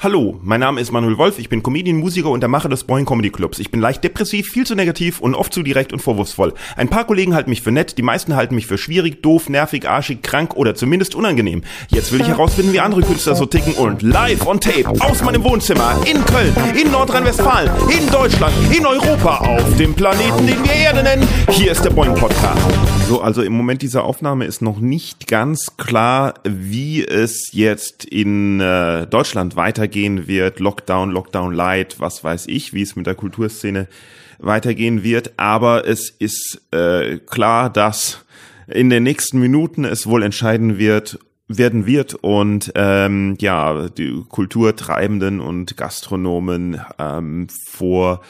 Hallo, mein Name ist Manuel Wolf, ich bin Comedian, Musiker und der Macher des Boing Comedy Clubs. Ich bin leicht depressiv, viel zu negativ und oft zu direkt und vorwurfsvoll. Ein paar Kollegen halten mich für nett, die meisten halten mich für schwierig, doof, nervig, arschig, krank oder zumindest unangenehm. Jetzt will ich herausfinden, wie andere Künstler so ticken und live on tape aus meinem Wohnzimmer in Köln, in Nordrhein-Westfalen, in Deutschland, in Europa, auf dem Planeten, den wir Erde nennen. Hier ist der Boing Podcast. So, also im Moment dieser Aufnahme ist noch nicht ganz klar, wie es jetzt in äh, Deutschland weitergeht weitergehen wird, Lockdown, Lockdown Light, was weiß ich, wie es mit der Kulturszene weitergehen wird. Aber es ist äh, klar, dass in den nächsten Minuten es wohl entscheiden wird, werden wird und ähm, ja die Kulturtreibenden und Gastronomen ähm, vor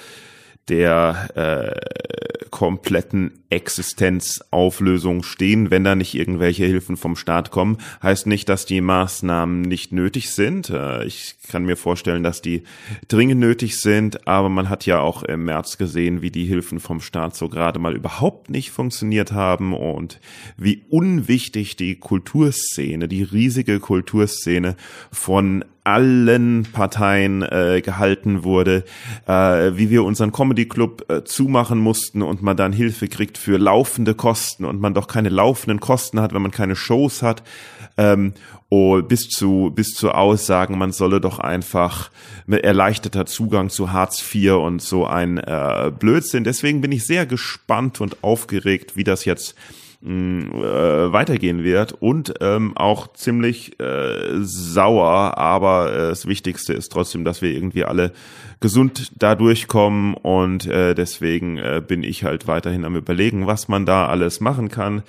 der äh, kompletten Existenzauflösung stehen, wenn da nicht irgendwelche Hilfen vom Staat kommen. Heißt nicht, dass die Maßnahmen nicht nötig sind. Äh, ich kann mir vorstellen, dass die dringend nötig sind, aber man hat ja auch im März gesehen, wie die Hilfen vom Staat so gerade mal überhaupt nicht funktioniert haben und wie unwichtig die Kulturszene, die riesige Kulturszene von allen Parteien äh, gehalten wurde, äh, wie wir unseren Comedy Club äh, zumachen mussten und man dann Hilfe kriegt für laufende Kosten und man doch keine laufenden Kosten hat, wenn man keine Shows hat. Ähm, oh, bis zu bis zu Aussagen, man solle doch einfach mit erleichterter Zugang zu Hartz IV und so ein äh, Blödsinn. Deswegen bin ich sehr gespannt und aufgeregt, wie das jetzt äh, weitergehen wird und ähm, auch ziemlich äh, sauer, aber äh, das Wichtigste ist trotzdem, dass wir irgendwie alle gesund da durchkommen und äh, deswegen äh, bin ich halt weiterhin am überlegen, was man da alles machen kann.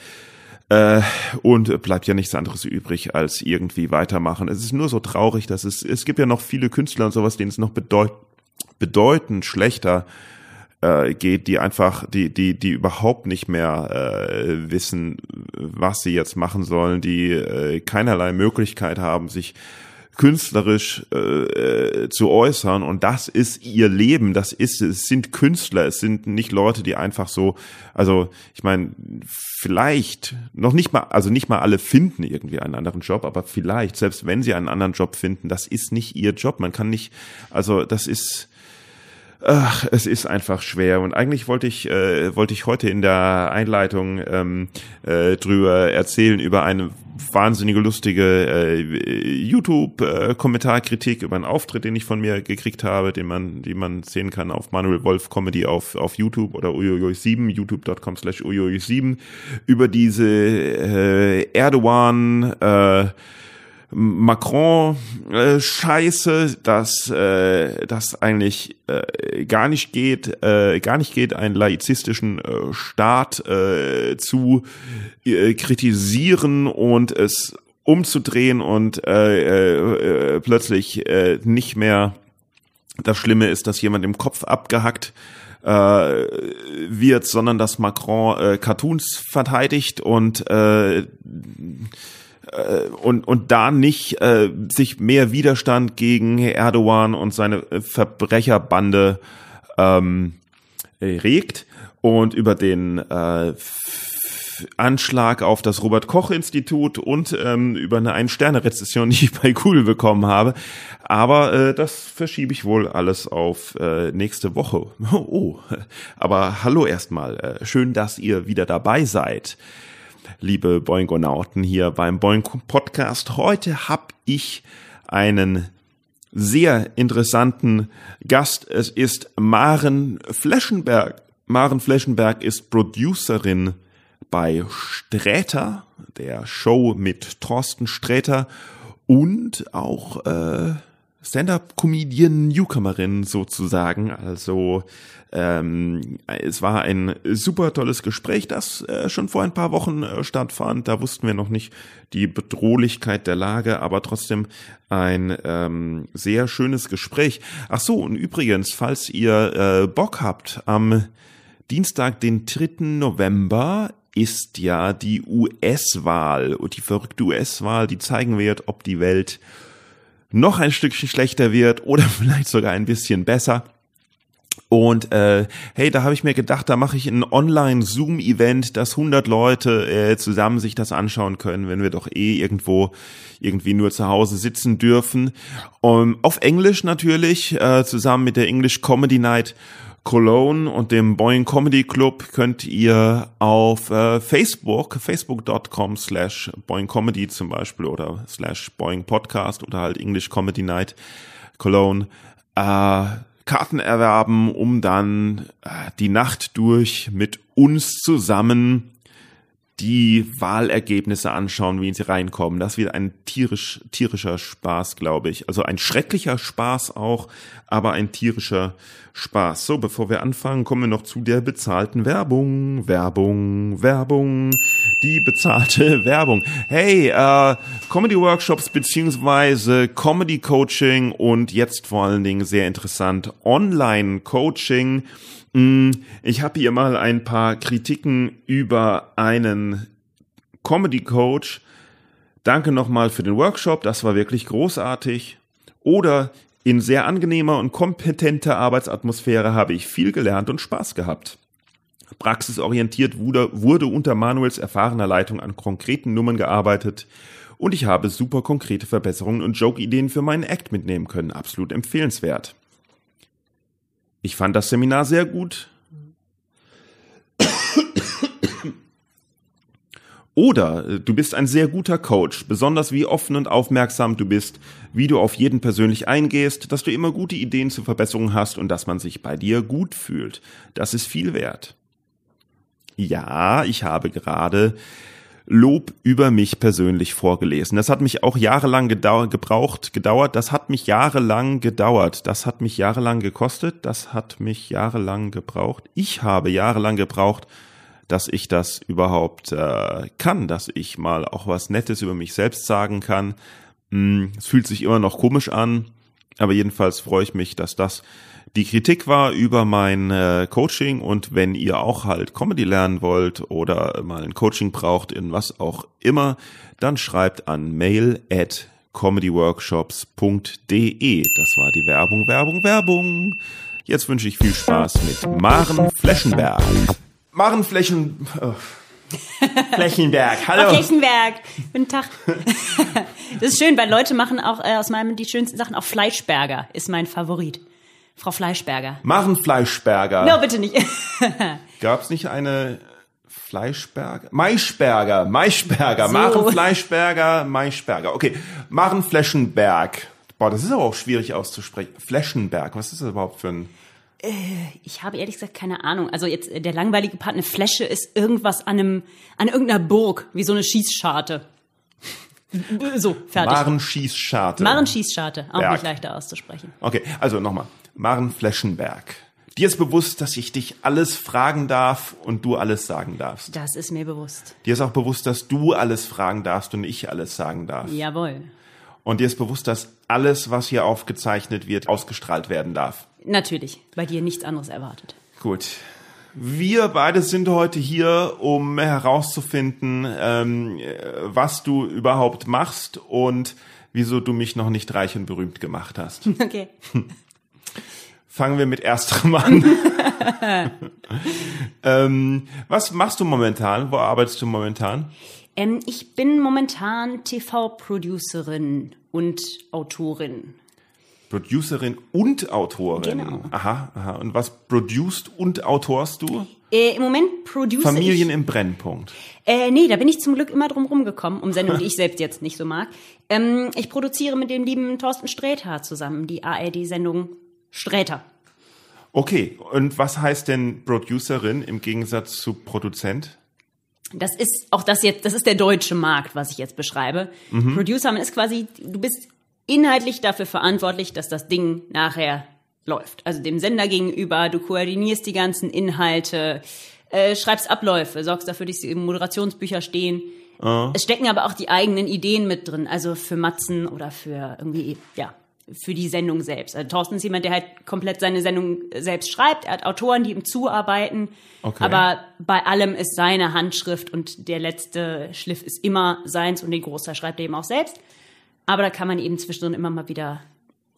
Äh, und bleibt ja nichts anderes übrig, als irgendwie weitermachen. Es ist nur so traurig, dass es, es gibt ja noch viele Künstler und sowas, denen es noch bedeut, bedeutend schlechter äh, geht, die einfach, die, die, die überhaupt nicht mehr äh, wissen, was sie jetzt machen sollen, die äh, keinerlei Möglichkeit haben, sich künstlerisch äh, zu äußern. Und das ist ihr Leben, das ist es sind Künstler, es sind nicht Leute, die einfach so, also ich meine, vielleicht noch nicht mal, also nicht mal alle finden irgendwie einen anderen Job, aber vielleicht selbst wenn sie einen anderen Job finden, das ist nicht ihr Job, man kann nicht, also das ist Ach, es ist einfach schwer. Und eigentlich wollte ich äh, wollte ich heute in der Einleitung ähm, äh, drüber erzählen über eine wahnsinnige lustige äh, YouTube äh, Kommentarkritik über einen Auftritt, den ich von mir gekriegt habe, den man die man sehen kann auf Manuel Wolf Comedy auf auf YouTube oder uiuiui7 youtube.com slash uiuiui7 über diese äh, Erdogan äh, Macron-Scheiße, äh, dass äh, das eigentlich äh, gar nicht geht, äh, gar nicht geht, einen laizistischen äh, Staat äh, zu äh, kritisieren und es umzudrehen und äh, äh, plötzlich äh, nicht mehr. Das Schlimme ist, dass jemand im Kopf abgehackt äh, wird, sondern dass Macron äh, Cartoons verteidigt und äh, und, und da nicht äh, sich mehr Widerstand gegen Erdogan und seine äh, Verbrecherbande ähm, regt und über den äh, Anschlag auf das Robert Koch Institut und ähm, über eine Ein-Sterne-Rezession, die ich bei Google bekommen habe. Aber äh, das verschiebe ich wohl alles auf äh, nächste Woche. Oh, oh. aber hallo erstmal. Äh, schön, dass ihr wieder dabei seid liebe Boingonauten hier beim Boing Podcast. Heute habe ich einen sehr interessanten Gast. Es ist Maren Fleschenberg. Maren Fleschenberg ist Producerin bei Sträter, der Show mit Thorsten Sträter und auch äh, Stand-up-Comedian-Newcomerin sozusagen. Also ähm, es war ein super tolles Gespräch, das äh, schon vor ein paar Wochen äh, stattfand. Da wussten wir noch nicht die Bedrohlichkeit der Lage, aber trotzdem ein ähm, sehr schönes Gespräch. Ach so, und übrigens, falls ihr äh, Bock habt, am Dienstag, den 3. November ist ja die US-Wahl und die verrückte US-Wahl, die zeigen wird, ob die Welt noch ein Stückchen schlechter wird oder vielleicht sogar ein bisschen besser. Und äh, hey, da habe ich mir gedacht, da mache ich ein Online-Zoom-Event, dass 100 Leute äh, zusammen sich das anschauen können, wenn wir doch eh irgendwo irgendwie nur zu Hause sitzen dürfen. Um, auf Englisch natürlich, äh, zusammen mit der English Comedy Night Cologne und dem Boeing Comedy Club könnt ihr auf äh, Facebook, facebook.com slash Boeing Comedy zum Beispiel oder slash Boeing Podcast oder halt English Comedy Night Cologne äh, Karten erwerben, um dann äh, die Nacht durch mit uns zusammen die Wahlergebnisse anschauen, wie sie reinkommen. Das wird ein tierisch, tierischer Spaß, glaube ich. Also ein schrecklicher Spaß auch, aber ein tierischer Spaß. So, bevor wir anfangen, kommen wir noch zu der bezahlten Werbung. Werbung, Werbung, die bezahlte Werbung. Hey, äh, Comedy Workshops beziehungsweise Comedy Coaching und jetzt vor allen Dingen sehr interessant Online Coaching. Mm, ich habe hier mal ein paar Kritiken über einen Comedy Coach. Danke nochmal für den Workshop, das war wirklich großartig. Oder in sehr angenehmer und kompetenter Arbeitsatmosphäre habe ich viel gelernt und Spaß gehabt. Praxisorientiert wurde, wurde unter Manuels erfahrener Leitung an konkreten Nummern gearbeitet und ich habe super konkrete Verbesserungen und Joke-Ideen für meinen Act mitnehmen können. Absolut empfehlenswert. Ich fand das Seminar sehr gut. Oder äh, du bist ein sehr guter Coach, besonders wie offen und aufmerksam du bist, wie du auf jeden persönlich eingehst, dass du immer gute Ideen zur Verbesserung hast und dass man sich bei dir gut fühlt. Das ist viel wert. Ja, ich habe gerade Lob über mich persönlich vorgelesen. Das hat mich auch jahrelang gedau gebraucht, gedauert. Das hat mich jahrelang gedauert. Das hat mich jahrelang gekostet. Das hat mich jahrelang gebraucht. Ich habe jahrelang gebraucht, dass ich das überhaupt äh, kann, dass ich mal auch was Nettes über mich selbst sagen kann. Hm, es fühlt sich immer noch komisch an, aber jedenfalls freue ich mich, dass das die Kritik war über mein äh, Coaching und wenn ihr auch halt Comedy lernen wollt oder mal ein Coaching braucht in was auch immer, dann schreibt an mail at comedyworkshops.de. Das war die Werbung, Werbung, Werbung. Jetzt wünsche ich viel Spaß mit Maren Fleschenberg. Maren Flächen... Oh. Flächenberg, hallo. Flächenberg, guten Tag. Das ist schön, weil Leute machen auch äh, aus meinem die schönsten Sachen. Auch Fleischberger ist mein Favorit. Frau Fleischberger. Machen Fleischberger. No, bitte nicht. Gab es nicht eine Fleischberger? Maischberger, Maischberger, so. Machen Fleischberger, Maischberger. Okay, Machen Fleschenberg. Boah, das ist aber auch schwierig auszusprechen. Fleschenberg, was ist das überhaupt für ein... Äh, ich habe ehrlich gesagt keine Ahnung. Also jetzt der langweilige Part, eine Fläche ist irgendwas an einem, an irgendeiner Burg, wie so eine Schießscharte. So, fertig. Marenschießscharte. Marenschießscharte, auch Berg. nicht leichter auszusprechen. Okay, also nochmal. Maren Fleschenberg. Dir ist bewusst, dass ich dich alles fragen darf und du alles sagen darfst. Das ist mir bewusst. Dir ist auch bewusst, dass du alles fragen darfst und ich alles sagen darf. Jawohl. Und dir ist bewusst, dass alles, was hier aufgezeichnet wird, ausgestrahlt werden darf. Natürlich. Bei dir nichts anderes erwartet. Gut. Wir beide sind heute hier, um herauszufinden, ähm, was du überhaupt machst und wieso du mich noch nicht reich und berühmt gemacht hast. Okay. Fangen wir mit ersterem an. ähm, was machst du momentan? Wo arbeitest du momentan? Ähm, ich bin momentan TV-Producerin und Autorin. Producerin und Autorin. Genau. Aha, aha. Und was produced und autorst du? Äh, Im Moment produce Familien ich, im Brennpunkt. Äh, nee, da bin ich zum Glück immer drum rumgekommen, um Sendungen, die ich selbst jetzt nicht so mag. Ähm, ich produziere mit dem lieben Thorsten Sträter zusammen die ARD-Sendung Sträter. Okay, und was heißt denn Producerin im Gegensatz zu Produzent? Das ist auch das jetzt, das ist der deutsche Markt, was ich jetzt beschreibe. Mhm. Producer, man ist quasi, du bist inhaltlich dafür verantwortlich, dass das Ding nachher läuft. Also dem Sender gegenüber, du koordinierst die ganzen Inhalte, äh, schreibst Abläufe, sorgst dafür, dass die Moderationsbücher stehen. Uh. Es stecken aber auch die eigenen Ideen mit drin, also für Matzen oder für irgendwie, ja, für die Sendung selbst. Also Thorsten ist jemand, der halt komplett seine Sendung selbst schreibt. Er hat Autoren, die ihm zuarbeiten. Okay. Aber bei allem ist seine Handschrift und der letzte Schliff ist immer seins und den Großteil schreibt er eben auch selbst. Aber da kann man eben zwischendrin immer mal wieder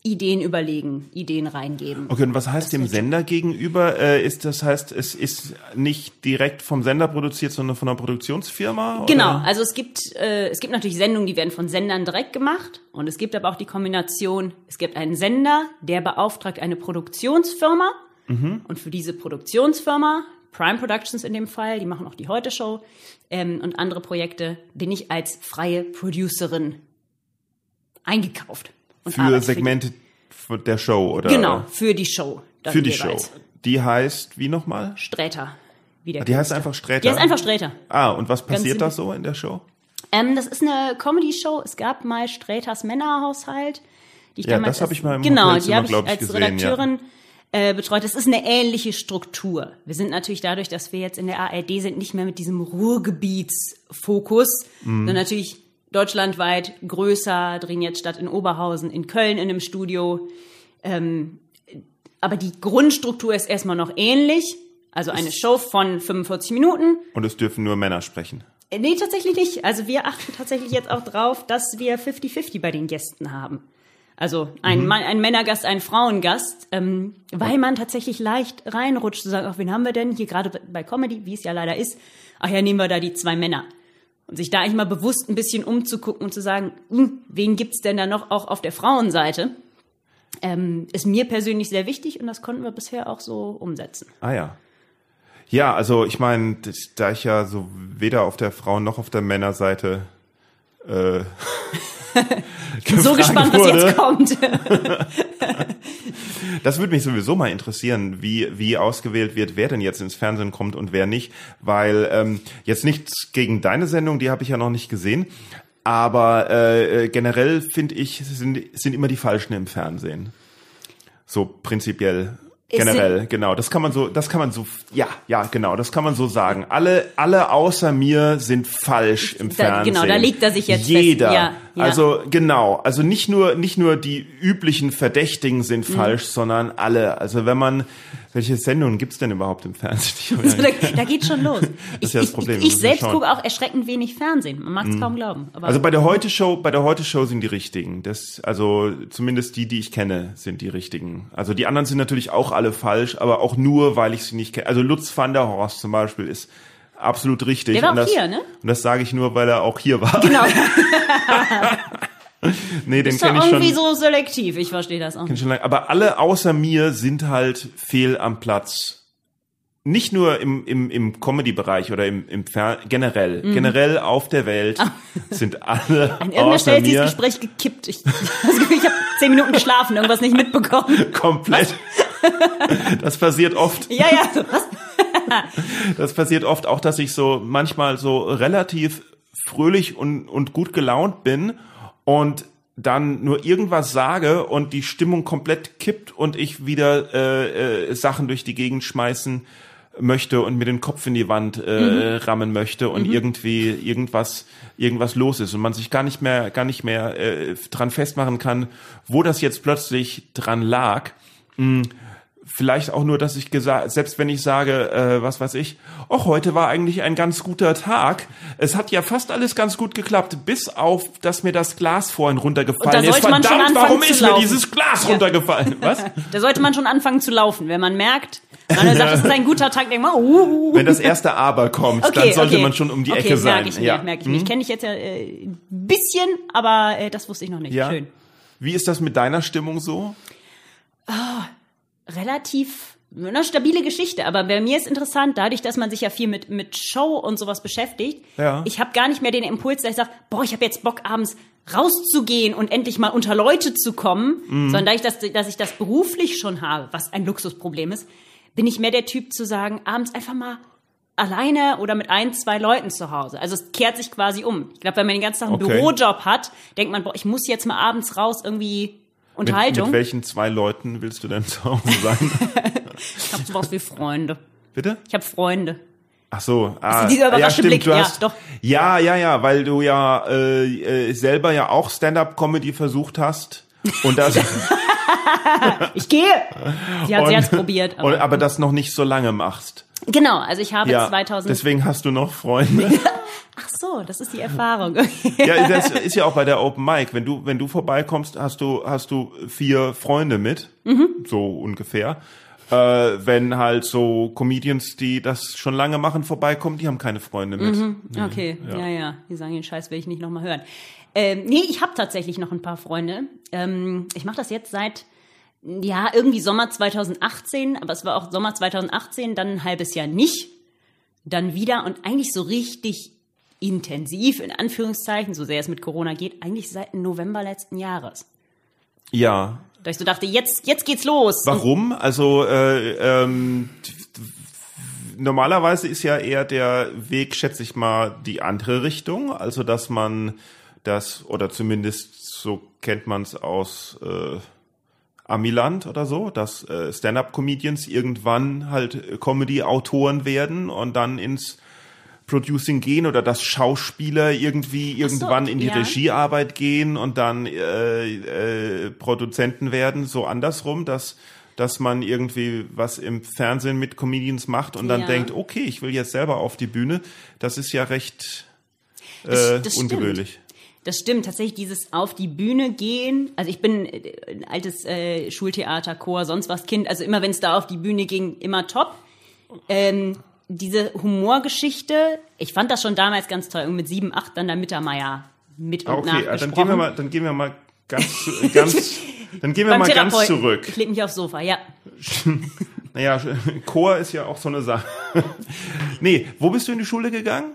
Ideen überlegen, Ideen reingeben. Okay, und was heißt dem Sender gegenüber? Äh, ist das heißt, es ist nicht direkt vom Sender produziert, sondern von einer Produktionsfirma? Genau, Oder? also es gibt äh, es gibt natürlich Sendungen, die werden von Sendern direkt gemacht und es gibt aber auch die Kombination, es gibt einen Sender, der beauftragt eine Produktionsfirma und für diese Produktionsfirma Prime Productions in dem Fall, die machen auch die Heute Show ähm, und andere Projekte, bin ich als freie Producerin eingekauft. Und Für Segmente von der Show, oder? Genau, für die Show. Für die jeweils. Show. Die heißt, wie nochmal? Sträter. Wie der Die heißt einfach Sträter? Die heißt einfach Sträter. Ah, und was passiert da so in der Show? Ähm, das ist eine Comedy-Show. Es gab mal Sträters Männerhaushalt. Die ich Ja, damals das hab als- ich mal im Genau, die habe ich als gesehen, Redakteurin äh, betreut. Das ist eine ähnliche Struktur. Wir sind natürlich dadurch, dass wir jetzt in der ARD sind, nicht mehr mit diesem Ruhrgebietsfokus, Mhm. sondern natürlich deutschlandweit größer, drehen jetzt statt in Oberhausen, in Köln in einem Studio. Ähm, aber die Grundstruktur ist erstmal noch ähnlich. Also eine Show von 45 Minuten. Und es dürfen nur Männer sprechen. Äh, Nee, tatsächlich nicht. Also wir achten tatsächlich jetzt auch drauf, dass wir 50-50 bei den Gästen haben. Also ein, Mann, ein Männergast, ein Frauengast, ähm, weil man tatsächlich leicht reinrutscht zu sagen, ach, wen haben wir denn hier gerade bei Comedy, wie es ja leider ist, ach ja, nehmen wir da die zwei Männer. Und sich da eigentlich mal bewusst ein bisschen umzugucken und zu sagen, hm, wen gibt's denn da noch auch auf der Frauenseite, ähm, ist mir persönlich sehr wichtig und das konnten wir bisher auch so umsetzen. Ah ja. Ja, also ich meine, da ich ja so weder auf der Frauen- noch auf der Männerseite äh, so gespannt, was wurde. jetzt kommt. Das würde mich sowieso mal interessieren, wie, wie ausgewählt wird, wer denn jetzt ins Fernsehen kommt und wer nicht. Weil ähm, jetzt nichts gegen deine Sendung, die habe ich ja noch nicht gesehen. Aber äh, äh, generell finde ich, sind, sind immer die Falschen im Fernsehen. So prinzipiell. Generell, genau. Das kann man so, das kann man so, ja, ja, genau, das kann man so sagen. Alle, alle außer mir sind falsch im Da- Fernsehen. genau, da legt er sich jetzt fest. Jeder. Ja, ja. Also genau, also nicht nur nicht nur die üblichen Verdächtigen sind Mhm. falsch, sondern alle. Also wenn man welche Sendungen gibt's denn überhaupt im Fernsehen? Ich Also da, da geht schon los. ist ja das Problem, Ich, ich ja selbst gucke auch erschreckend wenig Fernsehen. Man mag es kaum glauben. Aber Also bei der Heute Show, bei der Heute Show sind die richtigen. Das, also zumindest die, die ich kenne, sind die richtigen. Also die anderen sind natürlich auch alle falsch, aber auch nur, weil ich sie nicht kenne. Also Lutz van der Horst zum Beispiel ist absolut richtig. Der war und auch das, hier, ne? Und das sage ich nur, weil er auch hier war. genau, Nee, den kenne ich schon. irgendwie so selektiv. Ich verstehe das auch. schon lange. Aber alle außer mir sind halt fehl am Platz. Nicht nur im, im, im Comedy-Bereich oder im, im Fer generell. Generell auf der Welt sind alle Mhm. An irgendeiner außer Stelle ist dieses Gespräch gekippt. Ich, Gefühl, ich habe zehn Minuten geschlafen, irgendwas nicht mitbekommen. komplett. Das passiert oft. Ja, ja, was? Das passiert oft auch, dass ich so manchmal so relativ fröhlich und, und gut gelaunt bin und dann nur irgendwas sage und die Stimmung komplett kippt und ich wieder äh, äh, Sachen durch die Gegend schmeißen möchte und mir den Kopf in die Wand äh, rammen möchte und irgendwie irgendwas irgendwas los ist und man sich gar nicht mehr gar nicht mehr äh, dran festmachen kann, wo das jetzt plötzlich dran lag. Vielleicht auch nur, dass ich gesagt, selbst wenn ich sage, äh, was weiß ich, ach, heute war eigentlich ein ganz guter Tag. Es hat ja fast alles ganz gut geklappt, bis auf, dass mir das Glas vorhin runtergefallen ist. man Verdammt, warum ist mir dieses Glas Ja. runtergefallen? Was? Da sollte man schon anfangen zu laufen. Wenn man merkt, einer sagt, es ist ein guter Tag, denkt man, uh, Wenn das erste Aber kommt, Okay, dann sollte okay. man schon um die okay, Ecke sein. Merke ich mir, ja. Hm? merke ich mir. Ich kenne dich jetzt ja äh, ein bisschen, aber äh, das wusste ich noch nicht. ja. Schön. Wie ist das mit deiner Stimmung so? Relativ eine stabile Geschichte, aber bei mir ist interessant, dadurch, dass man sich ja viel mit mit Show und sowas beschäftigt, Ja. ich habe gar nicht mehr den Impuls, dass ich sage, boah, ich habe jetzt Bock abends rauszugehen und endlich mal unter Leute zu kommen, Mhm. sondern dadurch, dass, dass ich das beruflich schon habe, was ein Luxusproblem ist, bin ich mehr der Typ zu sagen, abends einfach mal alleine oder mit ein, zwei Leuten zu Hause. Also es kehrt sich quasi um. Ich glaube, wenn man den ganzen Tag einen Okay. Bürojob hat, denkt man, boah, ich muss jetzt mal abends raus irgendwie Unterhaltung. mit welchen zwei Leuten willst du denn zu Hause sein? ich habe sowas wie Freunde. Bitte? Ich habe Freunde. Ach so, ah, dieser ja, stimmt, Blick, du ja, hast, doch. Ja, ja, ja, weil du ja äh, äh, selber ja auch Stand-up-Comedy versucht hast und das Ich gehe. Sie hat jetzt probiert. aber, und, Aber, das noch nicht so lange machst. Genau, also ich habe Ja, 2000. deswegen hast du noch Freunde. Ach so, das ist die Erfahrung. ja, das ist ja auch bei der Open Mic. Wenn du, wenn du vorbeikommst, hast du, hast du vier Freunde mit. Mhm. So ungefähr. Äh, wenn halt so Comedians, die das schon lange machen, vorbeikommen, die haben keine Freunde mit. Okay, ja. ja, Die sagen, den Scheiß will ich nicht nochmal hören. Ähm, nee, ich habe tatsächlich noch ein paar Freunde. Ähm, ich mache das jetzt seit, ja, irgendwie Sommer 2018, aber es war auch Sommer 2018, dann ein halbes Jahr nicht, dann wieder und eigentlich so richtig intensiv, in Anführungszeichen, so sehr es mit Corona geht, eigentlich seit November letzten Jahres. Ja. Da ich so dachte, jetzt, jetzt geht's los. Warum? Also äh, ähm, normalerweise ist ja eher der Weg, schätze ich mal, die andere Richtung. Also dass man das, oder zumindest so kennt man es aus äh, Amiland oder so, dass äh, Stand-up-Comedians irgendwann halt Comedy-Autoren werden und dann ins Producing gehen oder dass Schauspieler irgendwie irgendwann in die ja. Regiearbeit gehen und dann äh, äh, Produzenten werden, so andersrum, dass dass man irgendwie was im Fernsehen mit Comedians macht und dann Ja. denkt, okay, ich will jetzt selber auf die Bühne. Das ist ja recht äh, Das- das ungewöhnlich. Das stimmt, tatsächlich dieses auf die Bühne gehen. Also ich bin äh, ein altes äh, Schultheater, Chor, sonst was Kind. Also immer wenn es da auf die Bühne ging, immer top. Ähm, diese Humorgeschichte, ich fand das schon damals ganz toll. Und mit sieben, acht dann der Mittermeier mit und Okay, nach äh, dann gehen wir mal, dann gehen wir mal ganz, zu- ganz, dann gehen wir mal ganz zurück. Ich leg mich aufs Sofa, ja. Naja, Chor ist ja auch so eine Sache. nee, wo bist du in die Schule gegangen?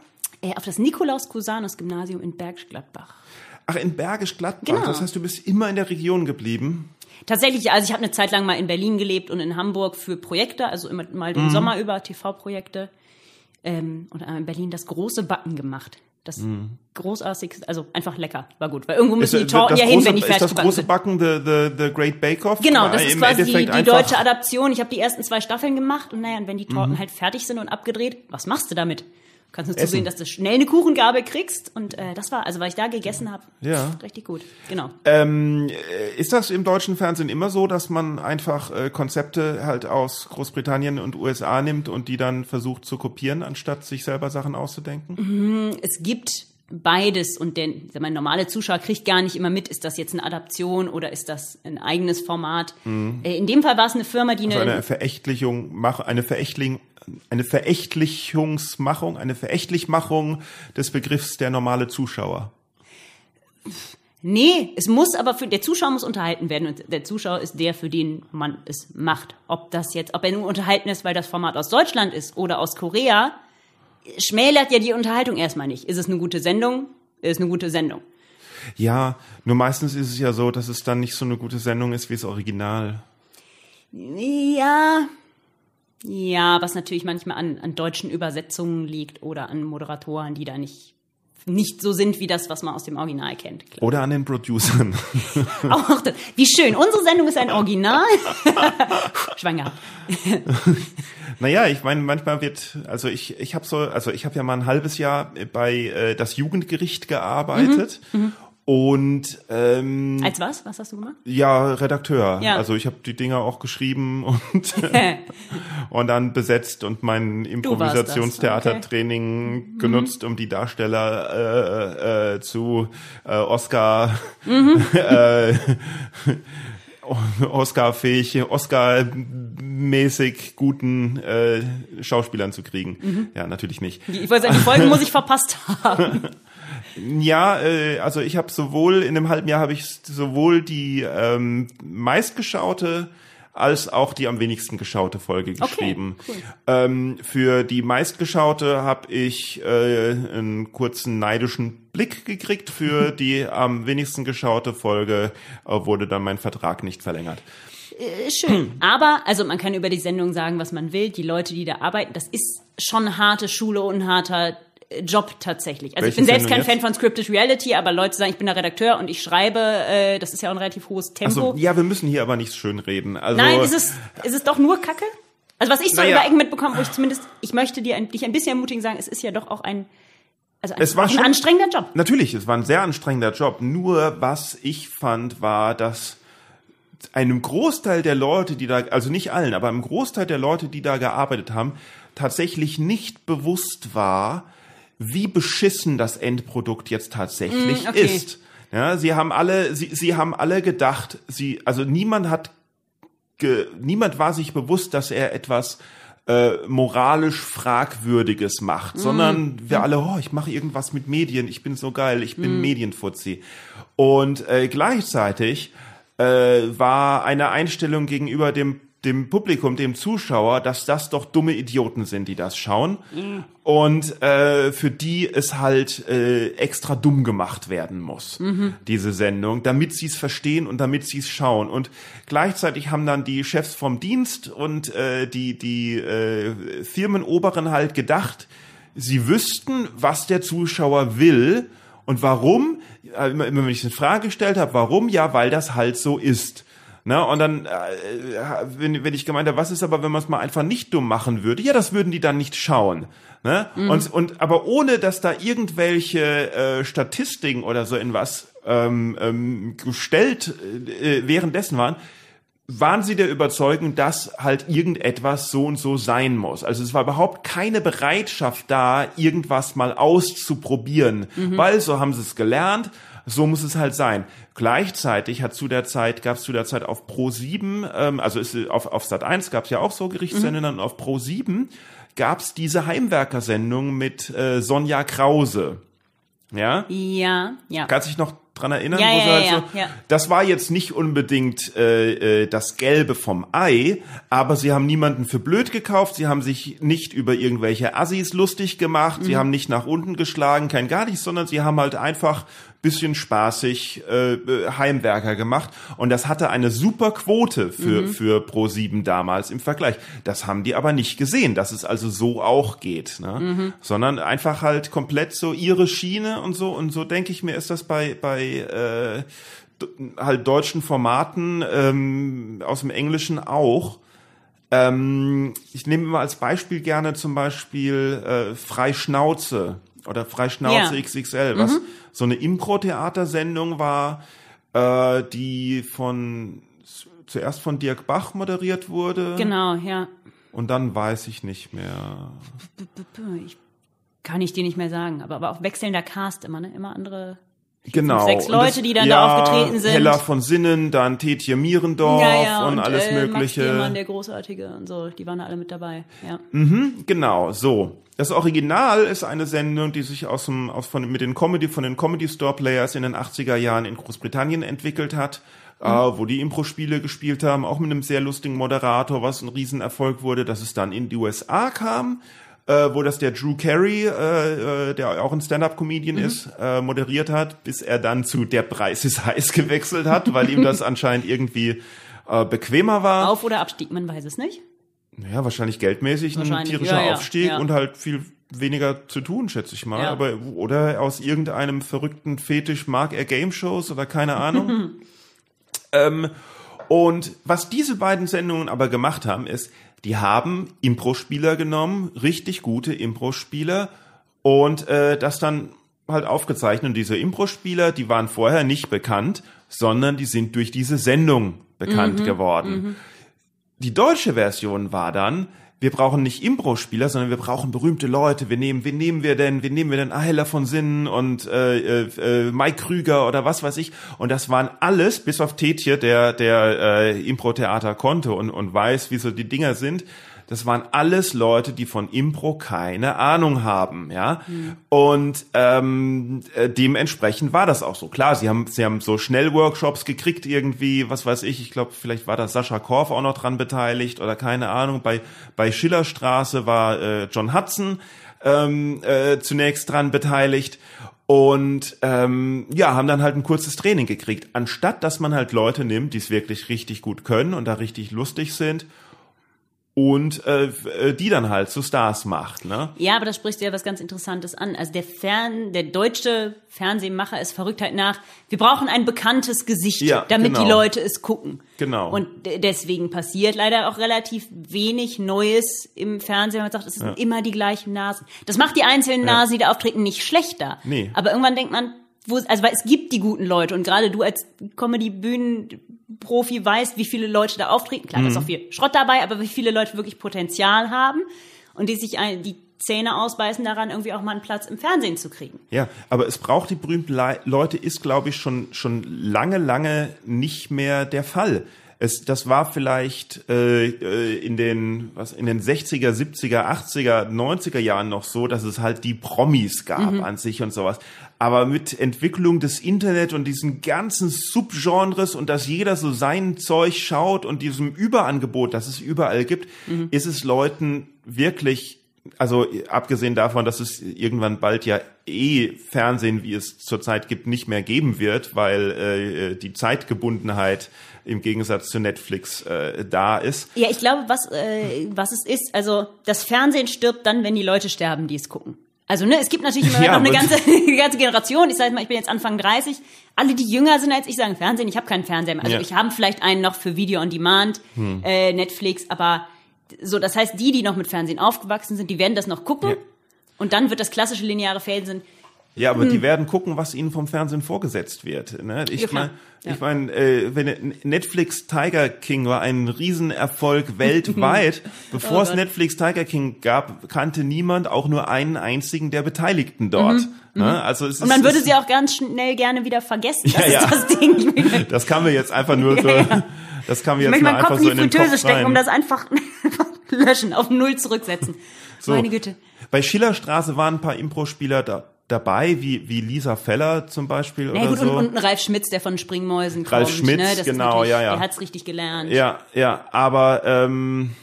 Äh, auf das Nikolaus-Cusanus-Gymnasium in Bergisch Gladbach. Ach, in Bergisch Gladbach. Genau. Das heißt, du bist immer in der Region geblieben. Tatsächlich, also ich habe eine Zeit lang mal in Berlin gelebt und in Hamburg für Projekte, also immer mal Mhm. den Sommer über TV-Projekte. Ähm, und in Berlin das große Backen gemacht. Das großartigste, also einfach lecker, war gut. Weil irgendwo müssen Mhm. Ist, die äh, Torten das ja hin, wenn die ist fertig das gebacken große. Backen the, the, the Great Bake Off? Genau, Äh, das ist quasi die, die deutsche Adaption. Ich habe die ersten zwei Staffeln gemacht und naja, und wenn die Torten Mhm. halt fertig sind und abgedreht, was machst du damit? Du kannst nur zusehen, dass du schnell eine Kuchengabel kriegst und äh, das war, also weil ich da gegessen habe, Ja. richtig gut. Genau. Ähm, äh, ist das im deutschen Fernsehen immer so, dass man einfach äh, Konzepte halt aus Großbritannien und USA nimmt und die dann versucht zu kopieren, anstatt sich selber Sachen auszudenken? es gibt beides und der mal, normale Zuschauer kriegt gar nicht immer mit, ist das jetzt eine Adaption oder ist das ein eigenes Format. Äh, In dem Fall war es eine Firma, die Mhm. So eine, eine Verächtlichung, mach, eine Verächtling, eine Verächtlichungsmachung, eine Verächtlichmachung des Begriffs der normale Zuschauer. nee, es muss aber für der Zuschauer muss unterhalten werden und der Zuschauer ist der, für den man es macht. Ob das jetzt, ob er nur unterhalten ist, weil das Format aus Deutschland ist oder aus Korea, schmälert ja die Unterhaltung erstmal nicht. Ist es eine gute Sendung? Ist eine gute Sendung. Ja, nur meistens ist es ja so, dass es dann nicht so eine gute Sendung ist wie das Original. Ja, ja, was natürlich manchmal an, an deutschen Übersetzungen liegt oder an Moderatoren, die da nicht, nicht so sind wie das, was man aus dem Original kennt. Oder an den Producern. Auch das, wie schön, unsere Sendung ist ein Original. Schwanger. Naja, ich meine, manchmal wird, also ich, ich habe so, also ich habe ja mal ein halbes Jahr bei äh, das Jugendgericht gearbeitet und ähm, Als was? Was hast du gemacht? ja Redakteur. Ja. Also ich habe die Dinger auch geschrieben und und dann besetzt und mein warst das, Improvisationstheatertraining genutzt, um die Darsteller äh, äh, zu äh, Oscar äh, Oscar-fähig, Oscar-mäßig guten äh, Schauspielern zu kriegen. Ja, natürlich nicht. Ich wollte sagen, die Folge muss ich verpasst haben. Ja, äh, also ich habe sowohl in einem halben Jahr habe ich sowohl die ähm, meistgeschaute als auch die am wenigsten geschaute Folge geschrieben. cool. ähm, für die meistgeschaute habe ich äh, einen kurzen neidischen Blick gekriegt. Für die am wenigsten geschaute Folge äh, wurde dann mein Vertrag nicht verlängert. Äh, Schön. Aber, also man kann über die Sendung sagen, was man will. Die Leute, die da arbeiten, das ist schon harte Schule und harter Job tatsächlich. Also Welche ich bin selbst kein jetzt? Fan von Scripted Reality, aber Leute sagen, ich bin der Redakteur und ich schreibe, äh, das ist ja auch ein relativ hohes Tempo. Also ja, wir müssen hier aber nicht schön reden. Also Nein, ist es, ist es doch nur Kacke? Also was ich so Naja. über Ecken mitbekomme, wo ich zumindest, ich möchte dir ein, dich ein bisschen ermutigen sagen, es ist ja doch auch ein, also ein, Es war ein schon- anstrengender Job. Natürlich, es war ein sehr anstrengender Job. Nur was ich fand, war, dass einem Großteil der Leute, die da, also nicht allen, aber einem Großteil der Leute, die da gearbeitet haben, tatsächlich nicht bewusst war, wie beschissen das Endprodukt jetzt tatsächlich Mm, okay. ist. Ja, sie haben alle, sie, sie haben alle gedacht, sie, also niemand hat, ge, niemand war sich bewusst, dass er etwas äh, moralisch fragwürdiges macht, sondern wir alle, oh, ich mache irgendwas mit Medien, ich bin so geil, ich bin Medienfuzzi. Und äh, gleichzeitig äh, war eine Einstellung gegenüber dem dem Publikum, dem Zuschauer, dass das doch dumme Idioten sind, die das schauen und äh, für die es halt äh, extra dumm gemacht werden muss, diese Sendung, damit sie es verstehen und damit sie es schauen. Und gleichzeitig haben dann die Chefs vom Dienst und äh, die, die äh, Firmenoberen halt gedacht, sie wüssten, was der Zuschauer will und warum. Äh, Immer, wenn ich es in Frage gestellt habe, warum? Ja, weil das halt so ist. Na, und dann, äh, wenn, wenn ich gemeint habe, was ist aber, wenn man es mal einfach nicht dumm machen würde? Ja, das würden die dann nicht schauen. Ne? Und, und aber ohne, dass da irgendwelche äh, Statistiken oder so in was ähm, ähm, gestellt äh, währenddessen waren, waren sie der Überzeugung, dass halt irgendetwas so und so sein muss. Also es war überhaupt keine Bereitschaft da, irgendwas mal auszuprobieren, weil so haben sie es gelernt, so muss es halt sein. Gleichzeitig hat zu der Zeit, gab es zu der Zeit auf Pro 7, ähm, also ist, auf, auf Sat 1 gab es ja auch so Gerichtssendungen, und auf Pro 7 gab es diese Heimwerkersendung mit äh, Sonja Krause. Ja? Ja, ja. Kannst dich noch dran erinnern? Ja, wo ja, halt ja, so, ja. Das war jetzt nicht unbedingt äh, äh, das Gelbe vom Ei, aber sie haben niemanden für blöd gekauft, sie haben sich nicht über irgendwelche Assis lustig gemacht, Mhm. sie haben nicht nach unten geschlagen, kein gar nichts, sondern sie haben halt einfach bisschen spaßig äh, Heimwerker gemacht und das hatte eine super Quote für Mhm. für Pro 7 damals im Vergleich. Das haben die aber nicht gesehen, dass es also so auch geht, ne? Mhm. sondern einfach halt komplett so ihre Schiene und so und so denke ich mir ist das bei bei äh, halt deutschen Formaten ähm, aus dem Englischen auch. Ähm, ich nehme mal als Beispiel gerne zum Beispiel äh, Freischnauze oder Freischnauze Ja. XXL, was so eine Impro-Theatersendung war, äh, die von zuerst von Dirk Bach moderiert wurde Genau, ja. und dann weiß ich nicht mehr. Ich kann ich dir nicht mehr sagen, aber, aber auch wechselnder Cast immer, ne? Immer andere. Genau. sechs Und Leute, die dann da aufgetreten sind. Hella von Sinnen, dann Tetje Mierendorf und, alles äh, Max Mögliche. Gehmann, der Großartige und so, die waren da alle mit dabei. Ja. Genau, so. Das Original ist eine Sendung, die sich aus dem, aus von, mit den Comedy, von den Comedy Store Players in den 80er Jahren in Großbritannien entwickelt hat, äh, wo die Impro-Spiele gespielt haben, auch mit einem sehr lustigen Moderator, was ein Riesenerfolg wurde, dass es dann in die USA kam, äh, wo das der Drew Carey, äh, äh, der auch ein Stand-Up-Comedian ist, äh, moderiert hat, bis er dann zu Der Preis ist heiß gewechselt hat, weil ihm das anscheinend irgendwie äh, bequemer war. Auf- oder Abstieg, man weiß es nicht. Ja, wahrscheinlich geldmäßig ein Wahrscheinlich, tierischer ja, ja, Aufstieg ja. und halt viel weniger zu tun, schätze ich mal. Aber oder aus irgendeinem verrückten Fetisch mag er Game Shows oder keine Ahnung. ähm, und was diese beiden Sendungen aber gemacht haben, ist, die haben Impro-Spieler genommen, richtig gute Impro-Spieler und äh, das dann halt aufgezeichnet. Und diese Impro-Spieler, die waren vorher nicht bekannt, sondern die sind durch diese Sendung bekannt geworden. Die deutsche Version war dann, wir brauchen nicht Impro-Spieler, sondern wir brauchen berühmte Leute. Wir nehmen, wen nehmen wir denn? Wen nehmen wir denn? Ah, von Sinnen und äh, äh, äh, Mike Krüger oder was weiß ich. Und das waren alles, bis auf Tetje, der der äh, Impro-Theater konnte und, und weiß, wie so die Dinger sind. Das waren alles Leute, die von Impro keine Ahnung haben, ja. Und ähm, äh, dementsprechend war das auch so. Klar, sie haben sie haben so Schnellworkshops gekriegt irgendwie, was weiß ich. Ich glaube, vielleicht war da Sascha Korf auch noch dran beteiligt oder keine Ahnung. Bei bei Schillerstraße war äh, John Hudson ähm, äh, zunächst dran beteiligt und ähm, ja, haben dann halt ein kurzes Training gekriegt, anstatt dass man halt Leute nimmt, die es wirklich richtig gut können und da richtig lustig sind und äh, äh, die dann halt zu Stars macht, ne? Ja, aber das sprichst du ja was ganz Interessantes an. Also der Fern, der deutsche Fernsehmacher ist verrückt halt nach, wir brauchen ein bekanntes Gesicht, Ja, damit genau. die Leute es gucken. Genau. Und de- deswegen passiert leider auch relativ wenig Neues im Fernsehen. Man sagt, es sind immer die gleichen Nasen. Das macht die einzelnen Nasen, die da auftreten, nicht schlechter. Nee. Aber irgendwann denkt man, wo, also weil es gibt die guten Leute und gerade du als Comedy-Bühnen-Profi weißt, wie viele Leute da auftreten. Klar, mhm. da ist auch viel Schrott dabei, aber wie viele Leute wirklich Potenzial haben und die sich ein, die Zähne ausbeißen daran, irgendwie auch mal einen Platz im Fernsehen zu kriegen. Ja, aber es braucht die berühmten Le Leute, ist, glaube ich, schon, schon lange, lange nicht mehr der Fall. Es, das war vielleicht äh, äh in den was in den 60er, 70er, 80er, 90er Jahren noch so, dass es halt die Promis gab mhm. an sich und sowas. Aber mit Entwicklung des Internet und diesen ganzen Subgenres und dass jeder so sein Zeug schaut und diesem Überangebot, das es überall gibt, mhm. ist es Leuten wirklich also abgesehen davon, dass es irgendwann bald ja eh Fernsehen, wie es zurzeit gibt, nicht mehr geben wird, weil äh, die Zeitgebundenheit im Gegensatz zu Netflix äh, da ist. Ja, ich glaube, was, äh, was es ist, also das Fernsehen stirbt dann, wenn die Leute sterben, die es gucken. Also ne, es gibt natürlich immer ja, noch eine ganze, eine ganze Generation. Ich sage mal, ich bin jetzt Anfang 30. Alle, die jünger sind als ich, sagen Fernsehen. Ich habe keinen Fernseher mehr. Also ja. ich habe vielleicht einen noch für Video on Demand, hm. äh, Netflix, aber so, das heißt, die, die noch mit Fernsehen aufgewachsen sind, die werden das noch gucken. Ja. Und dann wird das klassische lineare Fernsehen ja, aber hm. die werden gucken, was ihnen vom Fernsehen vorgesetzt wird. Ne? Ich ja, meine, ja. ich mein, äh, wenn Netflix Tiger King war ein Riesenerfolg weltweit. Bevor oh es Netflix Tiger King gab, kannte niemand auch nur einen einzigen der Beteiligten dort. Mhm. Ne? Mhm. Also es Und man ist, würde sie auch ganz schnell gerne wieder vergessen. Das ja, ist das Ding. Das kann wir jetzt einfach nur so. Das kann wir jetzt nur einfach Kopf so in den Fritteuse stecken, um das einfach löschen, auf Null zurücksetzen. So. Meine Güte. Bei Schillerstraße waren ein paar Impro-Spieler da dabei, wie, wie Lisa Feller zum Beispiel nee, oder gut, so. Und, und Ralf Schmitz, der von Springmäusen kommt. Ralf Schmitz, ne? genau, ja, ja. Der hat's richtig gelernt. Ja, ja, aber ähm,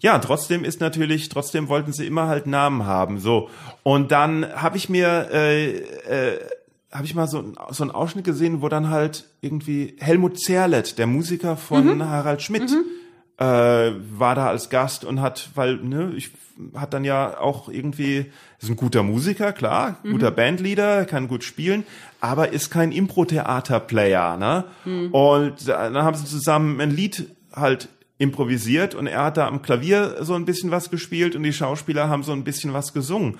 ja, trotzdem ist natürlich, trotzdem wollten sie immer halt Namen haben, so. Und dann habe ich mir, äh, äh, habe ich mal so, so einen Ausschnitt gesehen, wo dann halt irgendwie Helmut Zerlett, der Musiker von mhm. Harald Schmidt, mhm. äh, war da als Gast und hat, weil, ne, ich hat dann ja auch irgendwie, ist ein guter Musiker, klar, mhm. guter Bandleader, kann gut spielen, aber ist kein Impro-Theater-Player, ne? Mhm. Und dann haben sie zusammen ein Lied halt improvisiert und er hat da am Klavier so ein bisschen was gespielt und die Schauspieler haben so ein bisschen was gesungen.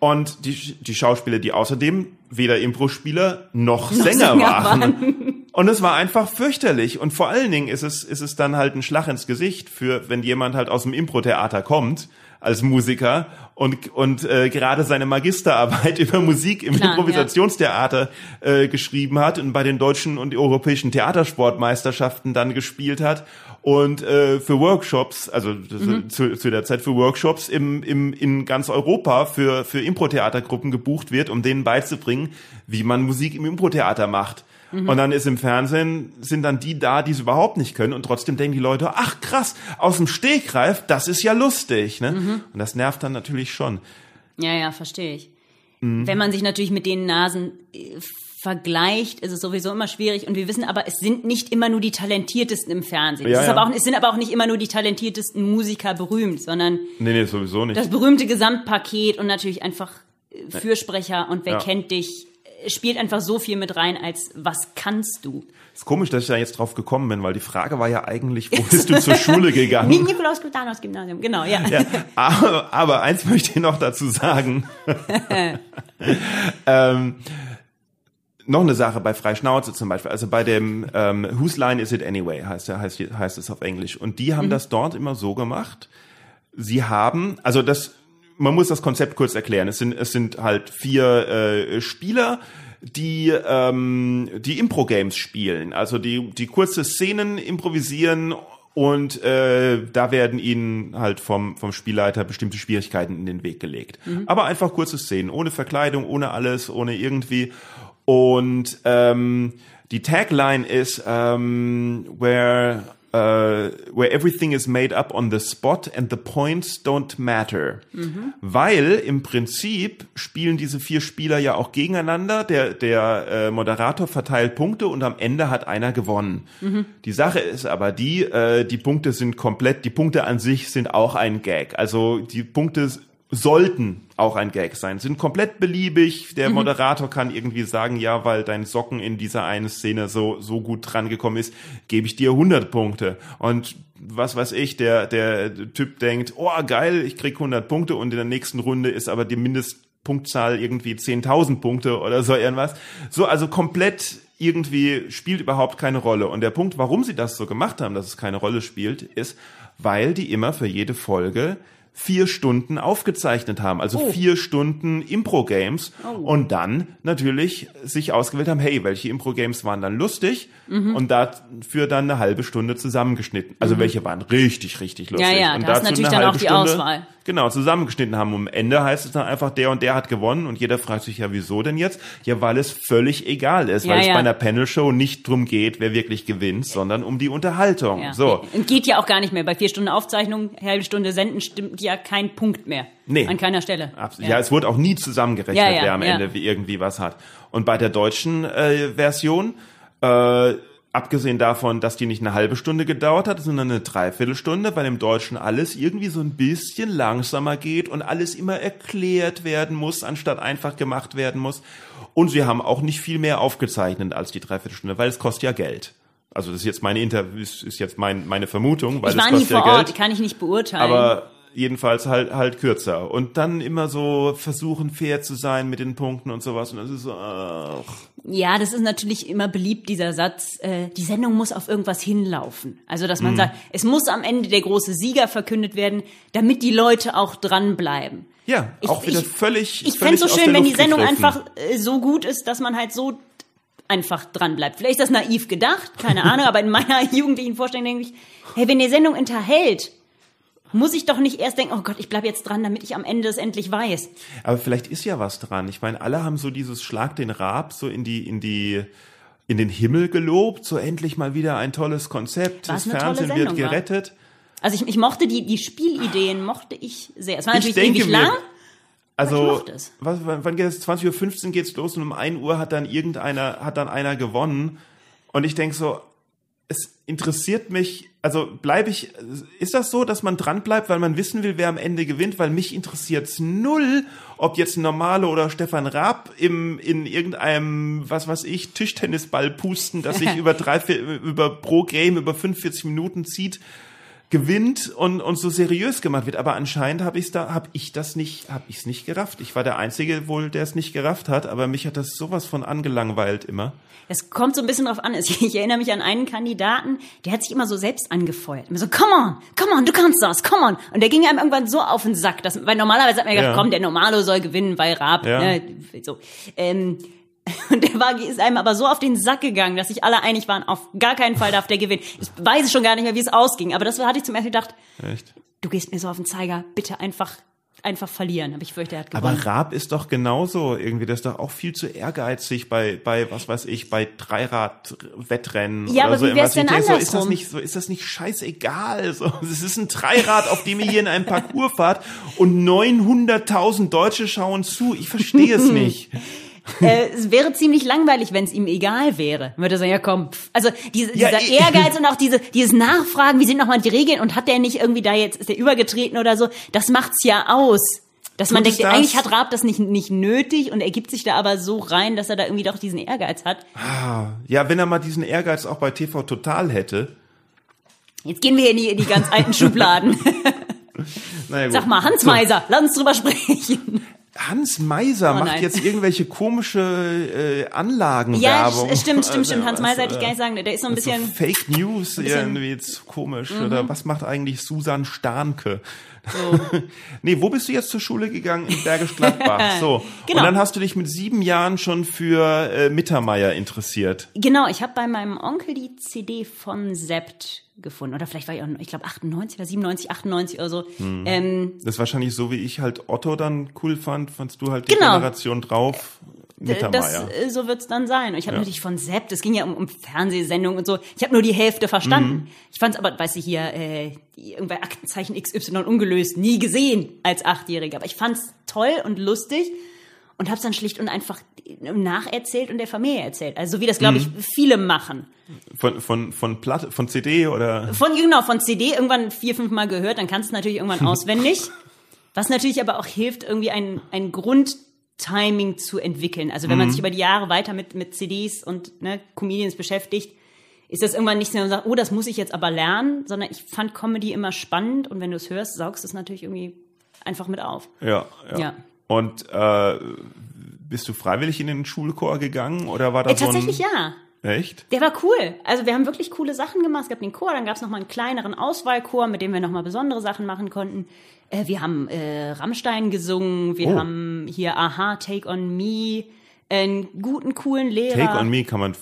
Und die, die Schauspieler, die außerdem weder Impro-Spieler noch, noch Sänger, Sänger waren. waren. Und es war einfach fürchterlich. Und vor allen Dingen ist es, ist es dann halt ein Schlag ins Gesicht für, wenn jemand halt aus dem Impro-Theater kommt als Musiker und, und äh, gerade seine Magisterarbeit über Musik im Klar, Improvisationstheater ja. äh, geschrieben hat und bei den deutschen und europäischen Theatersportmeisterschaften dann gespielt hat und äh, für Workshops, also mhm. zu, zu der Zeit für Workshops im, im, in ganz Europa für, für Impro-Theatergruppen gebucht wird, um denen beizubringen, wie man Musik im Impro-Theater macht. Mhm. Und dann ist im Fernsehen, sind dann die da, die es überhaupt nicht können und trotzdem denken die Leute, ach krass, aus dem Stegreif, das ist ja lustig. Ne? Mhm. Und das nervt dann natürlich schon. Ja, ja, verstehe ich. Mhm. Wenn man sich natürlich mit den Nasen äh, vergleicht, ist es sowieso immer schwierig. Und wir wissen aber, es sind nicht immer nur die Talentiertesten im Fernsehen. Ja, es, ja. auch, es, sind aber auch nicht immer nur die talentiertesten Musiker berühmt, sondern nee, nee, sowieso nicht. das berühmte Gesamtpaket und natürlich einfach äh, Fürsprecher und wer ja. kennt dich spielt einfach so viel mit rein, als was kannst du? Ist komisch, dass ich da jetzt drauf gekommen bin, weil die Frage war ja eigentlich, wo bist du zur Schule gegangen? Nikolaus Klutanos Gymnasium, genau, ja. ja aber, aber eins möchte ich noch dazu sagen. ähm, noch eine Sache bei Freischnauze zum Beispiel, also bei dem ähm, Whose Line Is It Anyway heißt, heißt, heißt es auf Englisch. Und die haben mhm. das dort immer so gemacht. Sie haben, also das man muss das Konzept kurz erklären. Es sind, es sind halt vier äh, Spieler, die ähm, die Impro-Games spielen. Also die, die kurze Szenen improvisieren und äh, da werden ihnen halt vom, vom Spielleiter bestimmte Schwierigkeiten in den Weg gelegt. Mhm. Aber einfach kurze Szenen, ohne Verkleidung, ohne alles, ohne irgendwie. Und ähm, die Tagline ist ähm, where uh, where everything is made up on the spot and the points don't matter. Mhm. Weil im Prinzip spielen diese vier Spieler ja auch gegeneinander. Der, der äh, Moderator verteilt Punkte und am Ende hat einer gewonnen. Mhm. Die Sache ist aber die, äh, die Punkte sind komplett, die Punkte an sich sind auch ein Gag. Also die Punkte sollten auch ein Gag sein, sind komplett beliebig. Der mhm. Moderator kann irgendwie sagen, ja, weil dein Socken in dieser einen Szene so, so gut drangekommen ist, gebe ich dir 100 Punkte. Und was weiß ich, der, der Typ denkt, oh geil, ich krieg 100 Punkte und in der nächsten Runde ist aber die Mindest Punktzahl irgendwie 10.000 Punkte oder so irgendwas. So, also komplett irgendwie spielt überhaupt keine Rolle. Und der Punkt, warum sie das so gemacht haben, dass es keine Rolle spielt, ist, weil die immer für jede Folge vier Stunden aufgezeichnet haben, also Oh. vier Stunden Impro-Games Oh. und dann natürlich sich ausgewählt haben, hey, welche Impro-Games waren dann lustig Mhm. und dafür dann eine halbe Stunde zusammengeschnitten. Also welche waren richtig, richtig lustig. Ja, ja, und da ist natürlich dann auch die Stunde, Auswahl. Genau, zusammengeschnitten haben. Und am Ende heißt es dann einfach, der und der hat gewonnen und jeder fragt sich ja, wieso denn jetzt? Ja, weil es völlig egal ist, Ja, weil es ja. bei einer Panel-Show nicht drum geht, wer wirklich gewinnt, sondern um die Unterhaltung. Ja. So. Und geht ja auch gar nicht mehr. Bei vier Stunden Aufzeichnung, halbe Stunde senden, stimmt ja kein Punkt mehr. Nee. An keiner Stelle. Abs- Ja. es wurde auch nie zusammengerechnet, wer am. Ende wie irgendwie was hat. Und bei der deutschen äh, Version, äh, abgesehen davon, dass die nicht eine halbe Stunde gedauert hat, sondern eine Dreiviertelstunde, weil im Deutschen alles irgendwie so ein bisschen langsamer geht und alles immer erklärt werden muss, anstatt einfach gemacht werden muss. Und sie haben auch nicht viel mehr aufgezeichnet als die Dreiviertelstunde, weil es kostet ja Geld. Also das ist jetzt meine Inter ist, ist jetzt mein, meine Vermutung, weil Ich es war nie vor ja Ort, Geld. kann ich nicht beurteilen. Aber jedenfalls halt halt kürzer und dann immer so versuchen fair zu sein mit den Punkten und sowas und das ist so ach. Ja, das ist natürlich immer beliebt, dieser Satz, äh, die Sendung muss auf irgendwas hinlaufen. Also, dass Mhm. man sagt, es muss am Ende der große Sieger verkündet werden, damit die Leute auch dranbleiben. ja Ich- auch wieder ich- völlig Ich fände so schön, wenn die Sendung gegriffen. einfach äh, so gut ist, dass man halt so einfach dran bleibt. Vielleicht ist das naiv gedacht, keine Ahnung, aber in meiner jugendlichen Vorstellung denke ich, hey, wenn die Sendung unterhält, muss ich doch nicht erst denken, oh Gott, ich bleib jetzt dran, damit ich am Ende es endlich weiß. aber vielleicht ist ja was dran ich meine alle haben so dieses Schlag den Rab so in die in die in den Himmel gelobt so endlich mal wieder ein tolles Konzept das Fernsehen wird Sendung war. gerettet Also ich, ich mochte die, die Spielideen, mochte ich sehr. Es war Ich natürlich denke ewig mir- lang. Also, was, wann, wann geht es? 20.15 Uhr geht's los und um 1 Uhr hat dann irgendeiner, hat dann einer gewonnen. Und ich denk so, es interessiert mich, also bleibe ich, ist das so, dass man dran bleibt, weil man wissen will, wer am Ende gewinnt? Weil mich interessiert's null, ob jetzt Normale oder Stefan Raab im, in irgendeinem, was weiß ich, Tischtennisball pusten, das sich über drei, vier, über pro Game über 45 Minuten zieht gewinnt und, und so seriös gemacht wird. Aber anscheinend habe ich da, habe ich das nicht, habe ich es nicht gerafft. Ich war der Einzige wohl, der es nicht gerafft hat, aber mich hat das sowas von angelangweilt immer. Es kommt so ein bisschen drauf an. Ich, erinnere mich an einen Kandidaten, der hat sich immer so selbst angefeuert. Immer so, come on, come on, du kannst das, come on. Und der ging einem irgendwann so auf den Sack, dass, weil normalerweise hat man gedacht, Ja. komm, der Normalo soll gewinnen, weil Raab, Ja. ne, so. Ähm, und der war, ist einem aber so auf den Sack gegangen, dass sich alle einig waren, auf gar keinen Fall darf der gewinnen. Ich weiß schon gar nicht mehr, wie es ausging, aber das hatte ich zum ersten Mal gedacht, Echt? du gehst mir so auf den Zeiger, bitte einfach, einfach verlieren. Aber ich fürchte, er hat gewonnen. Aber Raab ist doch genauso irgendwie, der ist doch auch viel zu ehrgeizig bei, bei, was weiß ich, bei Dreirad-Wettrennen Ja, oder aber so. wie wär's. Ich denn so, ist das nicht, so, ist das nicht scheißegal? So, es ist ein Dreirad, auf dem ihr hier in einem Parcours fahrt und 900.000 Deutsche schauen zu. Ich verstehe es nicht. Äh, es wäre ziemlich langweilig, wenn es ihm egal wäre. Würde er sagen, ja komm. pff. Also diese, Ja, dieser ich- Ehrgeiz und auch diese, dieses Nachfragen, wie sind nochmal die Regeln und hat der nicht irgendwie da jetzt, ist der übergetreten oder so, das macht's ja aus. Dass man denkt, das? eigentlich hat Raab das nicht, nicht nötig und er gibt sich da aber so rein, dass er da irgendwie doch diesen Ehrgeiz hat. Ja, wenn er mal diesen Ehrgeiz auch bei TV Total hätte. Jetzt gehen wir hier in die, in die ganz alten Schubladen. Naja. Sag mal, Hans So. Meiser, lass uns drüber sprechen. Hans Meiser Oh macht nein. jetzt irgendwelche komische äh, Ja, Anlagenwerbung. es stimmt, stimmt, stimmt. Hans Meiser hätte ich äh, gar nicht sagen. Der ist so ein so bisschen, Fake News Mhm. irgendwie jetzt komisch. Oder was macht eigentlich Susan Starnke? nee, wo bist du jetzt zur Schule gegangen? In Bergisch Gladbach. So. Genau. Und dann hast du dich mit sieben Jahren schon für äh, Mittermeier interessiert. Genau, ich habe bei meinem Onkel die CD von Sept gefunden. Oder vielleicht war ich auch, ich glaube 98 oder 97, 98 oder so. Hm. Ähm, Das ist wahrscheinlich so, wie ich halt Otto dann cool fand, fandst du halt die Genau. Generation drauf. Das, äh, so wird's dann sein. Und ich habe Ja. natürlich von Sept, es ging ja um, um Fernsehsendungen und so. Ich habe nur die Hälfte verstanden. Mhm. Ich fand's aber, weißt du, hier äh, irgendwelche Aktenzeichen XY ungelöst, nie gesehen als Achtjähriger. Aber ich fand's toll und lustig und hab's dann schlicht und einfach nacherzählt und der Familie erzählt. Also so wie das, glaube Mhm. ich, viele machen. Von, von, von Platte, von CD oder? Von, genau, von CD irgendwann vier, fünf Mal gehört, dann kannst du es natürlich irgendwann auswendig. Was natürlich aber auch hilft, irgendwie ein, ein Grundtiming zu entwickeln. Also wenn Mhm. man sich über die Jahre weiter mit, mit CDs und ne, Comedians beschäftigt, ist das irgendwann nicht so, sagt, oh, das muss ich jetzt aber lernen, sondern ich fand Comedy immer spannend und wenn du es hörst, saugst du es natürlich irgendwie einfach mit auf. Ja, ja. Ja. Und äh, bist du freiwillig in den Schulchor gegangen oder war Äh, das so ein... tatsächlich ja. Echt? Der war cool. Also wir haben wirklich coole Sachen gemacht. Es gab den Chor, dann gab es nochmal einen kleineren Auswahlchor, mit dem wir nochmal besondere Sachen machen konnten. Äh, wir haben äh, Rammstein gesungen, wir Oh. haben hier Aha, Take on Me, einen guten, coolen Lehrer. Take on Me kann man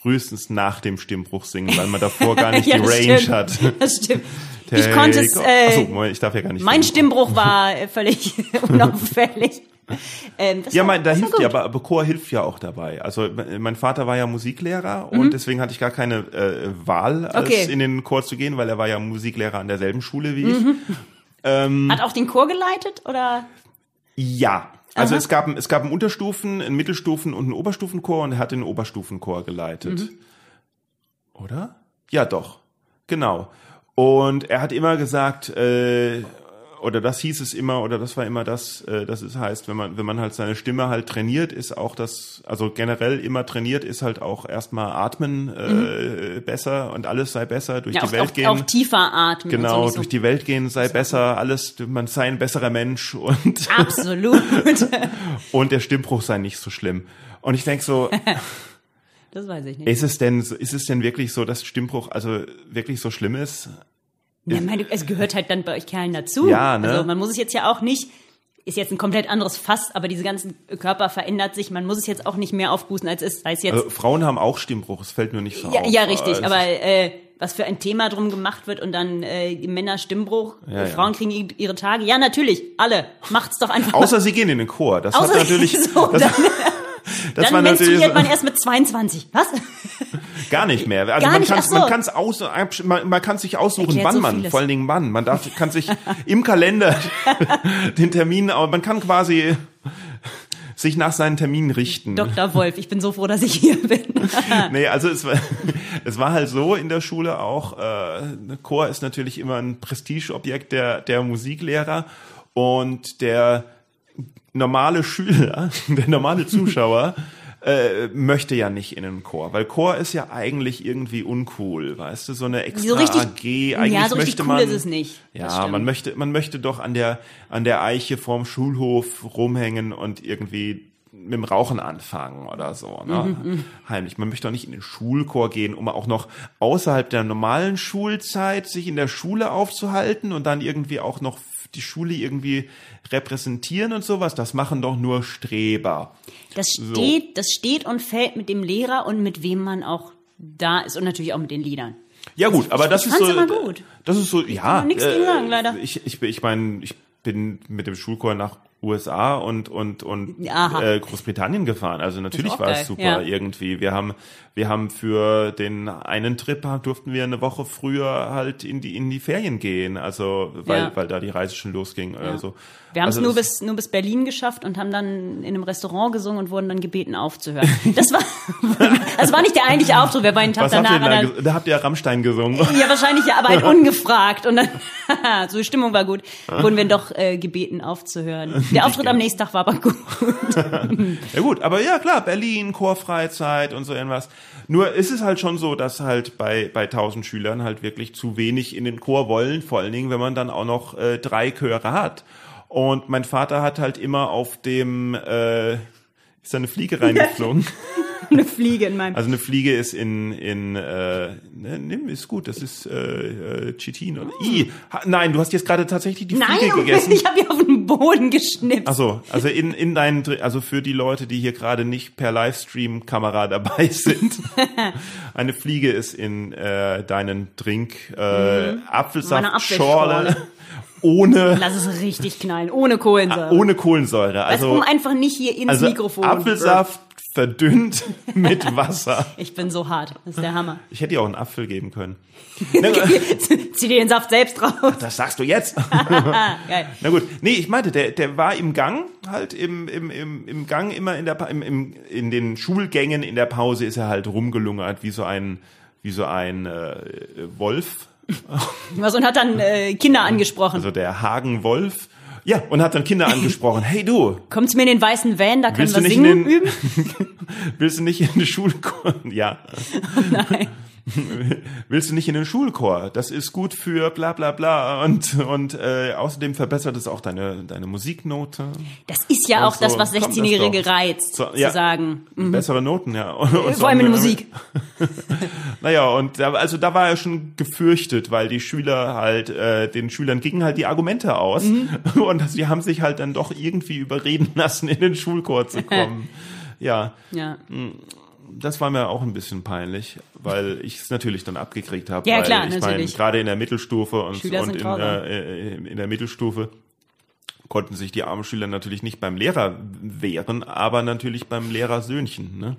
frühestens nach dem Stimmbruch singen, weil man davor gar nicht Ja, die Range stimmt. hat. Das stimmt. ich konnte es. Äh, Achso, ich darf ja gar nicht mein singen. Stimmbruch war äh, völlig unauffällig. Ähm, Ja, mein, da hilft ja, aber, aber Chor hilft ja auch dabei. Also äh, mein Vater war ja Musiklehrer Mhm. und deswegen hatte ich gar keine äh, Wahl, als Okay. in den Chor zu gehen, weil er war ja Musiklehrer an derselben Schule wie Mhm. ich. Hat auch den Chor geleitet oder? Ja. Also Aha. es gab, es gab einen Unterstufen, einen Mittelstufen und einen Oberstufenchor und er hat den Oberstufenchor geleitet. Mhm. Oder? Ja, doch. Genau. Und er hat immer gesagt, äh, oder das hieß es immer, oder das war immer das, äh, das es heißt, wenn man, wenn man halt seine Stimme halt trainiert, ist auch das, also generell immer trainiert, ist halt auch erstmal atmen äh, besser und alles sei besser, durch Mhm. Ja, die auch, Welt auch, gehen. auch tiefer atmen. Genau, so, durch die Welt gehen sei besser, alles, man sei ein besserer Mensch und so. Absolut. und der Stimmbruch sei nicht so schlimm. Und ich denk so, Das weiß ich nicht. ist es denn, so- ist es denn wirklich so, dass Stimmbruch also wirklich so schlimm ist? Ja, meine, es gehört halt dann bei euch Kerlen dazu. Ja, ne? Also man muss es jetzt ja auch nicht, ist jetzt ein komplett anderes Fass, aber diese ganzen Körper verändert sich, man muss es jetzt auch nicht mehr aufbußen, als es es jetzt, Also, Frauen haben auch Stimmbruch, es fällt nur nicht so ja, auf. ja, richtig, Also, aber äh, was für ein Thema drum gemacht wird und dann äh, Männer Stimmbruch, Ja, äh, ja. Frauen kriegen ihre Tage. Ja, natürlich, alle. Macht's doch einfach. Außer sie gehen in den Chor. Das Außer- hat natürlich, so, das, dann, das dann war natürlich menstruiert so, man erst mit 22. Was? gar nicht mehr. Also Gar man kann so. man kann's aus, man, man kann sich aussuchen, Erklärt wann so man, vieles. vor allen Dingen wann. Man darf, kann sich im Kalender den Termin, au- man kann quasi sich nach seinen Terminen richten. Dr. Wolf, ich bin so froh, dass ich hier bin. nee, also es war, es war halt so in der Schule auch, äh, Chor ist natürlich immer ein Prestigeobjekt der, der Musiklehrer und der normale Schüler, der normale Zuschauer, äh, möchte ja nicht in den Chor, weil Chor ist ja eigentlich irgendwie uncool, weißt du, so eine extra So richtig, AG. Eigentlich ja, so möchte cool man, ist es nicht. Ja, man möchte, man möchte doch an der, an der Eiche vorm Schulhof rumhängen und irgendwie mit dem Rauchen anfangen oder so, ne? Mhm, Heimlich. Man möchte doch nicht in den Schulchor gehen, um auch noch außerhalb der normalen Schulzeit sich in der Schule aufzuhalten und dann irgendwie auch noch die Schule irgendwie repräsentieren und sowas. Das machen doch nur Streber. Das steht, das steht und fällt mit dem Lehrer und mit wem man auch da ist und natürlich auch mit den Liedern. Ja gut, aber das ich ist so. gut. Das ist so, ja. kann nichts gegen sagen, leider. Ich, ich, ich meine, ich bin mit dem Schulchor nach USA und und und Aha. äh, Großbritannien gefahren. Also natürlich war es super ja. irgendwie. Wir haben wir haben für den einen Trip durften wir eine Woche früher halt in die in die Ferien gehen. Also weil Ja. weil da die Reise schon losging. Ja. Also Wir haben es also nur das- bis, nur bis Berlin geschafft und haben dann in einem Restaurant gesungen und wurden dann gebeten aufzuhören. Das war, das war nicht der eigentliche Auftritt, wir waren einen Tag was habt danach. ihr denn da, habt ihr Rammstein gesungen. ja, wahrscheinlich ja, aber halt ungefragt. Und dann, so die Stimmung war gut, wurden wir doch äh, gebeten aufzuhören. Der Auftritt am nächsten Tag war aber gut. Ja gut, aber ja klar, Berlin, Chorfreizeit und so irgendwas. Nur ist es halt schon so, dass halt bei bei 1000 Schülern halt wirklich zu wenig in den Chor wollen, vor allen Dingen, wenn man dann auch noch äh, drei Chöre hat. Und mein Vater hat halt immer auf dem äh, ist da eine Fliege reingeflogen. Eine Fliege in meinem. Also eine Fliege ist in in äh, ne, nimm ist gut, das ist äh, äh, Chitin oder I. Ha, nein, du hast jetzt gerade tatsächlich die Nein, Fliege gegessen. ich habe hier auf Boden geschnipst. Ach so, also in, in deinen, also für die Leute, die hier gerade nicht per Livestream-Kamera dabei sind, eine Fliege ist in äh, deinen Drink äh, Meine Apfelsaftschorle ohne Lass es richtig knallen, ohne Kohlensäure. ohne Kohlensäure. also, Also, um einfach nicht hier ins also Mikrofon. Apfelsaft verdünnt mit Wasser. Ich bin so hart. Das ist der Hammer. Ich hätte dir auch einen Apfel geben können. Zieh dir den Saft selbst raus. Das sagst du jetzt. Geil. Na gut, nee, ich meinte, der, der war im Gang, halt im, im, im, im Gang immer in der im, im, in den Schulgängen in der Pause ist er halt rumgelungert wie so ein wie so ein äh, Wolf, Was und hat dann äh, Kinder angesprochen. also der Hagenwolf. Ja, und hat dann Kinder angesprochen. Hey du, Kommt's mir in den weißen Van, da können wir du nicht singen in den, üben? willst du nicht in die Schule kommen? Ja. Nein. willst du nicht in den Schulchor? Das ist gut für bla bla bla und und äh, außerdem verbessert es auch deine deine Musiknote. Das ist ja Und auch das, so, was komm, das 16-Jährige doch. reizt, So, zu ja. sagen. Mhm. Bessere Noten, ja. Und, und Vor allem in Musik. Naja, und da, also da war er schon gefürchtet, weil die Schüler halt, äh, den Schülern gingen halt die Argumente aus Mhm. und sie haben sich halt dann doch irgendwie überreden lassen, in den Schulchor zu kommen. ja, Ja. Das war mir auch ein bisschen peinlich, weil ich es natürlich dann abgekriegt habe. Ja, weil klar, ich meine, gerade in der Mittelstufe und, und in, grausam. äh, in der Mittelstufe konnten sich die armen Schüler natürlich nicht beim Lehrer wehren, aber natürlich beim Lehrersöhnchen. Ne?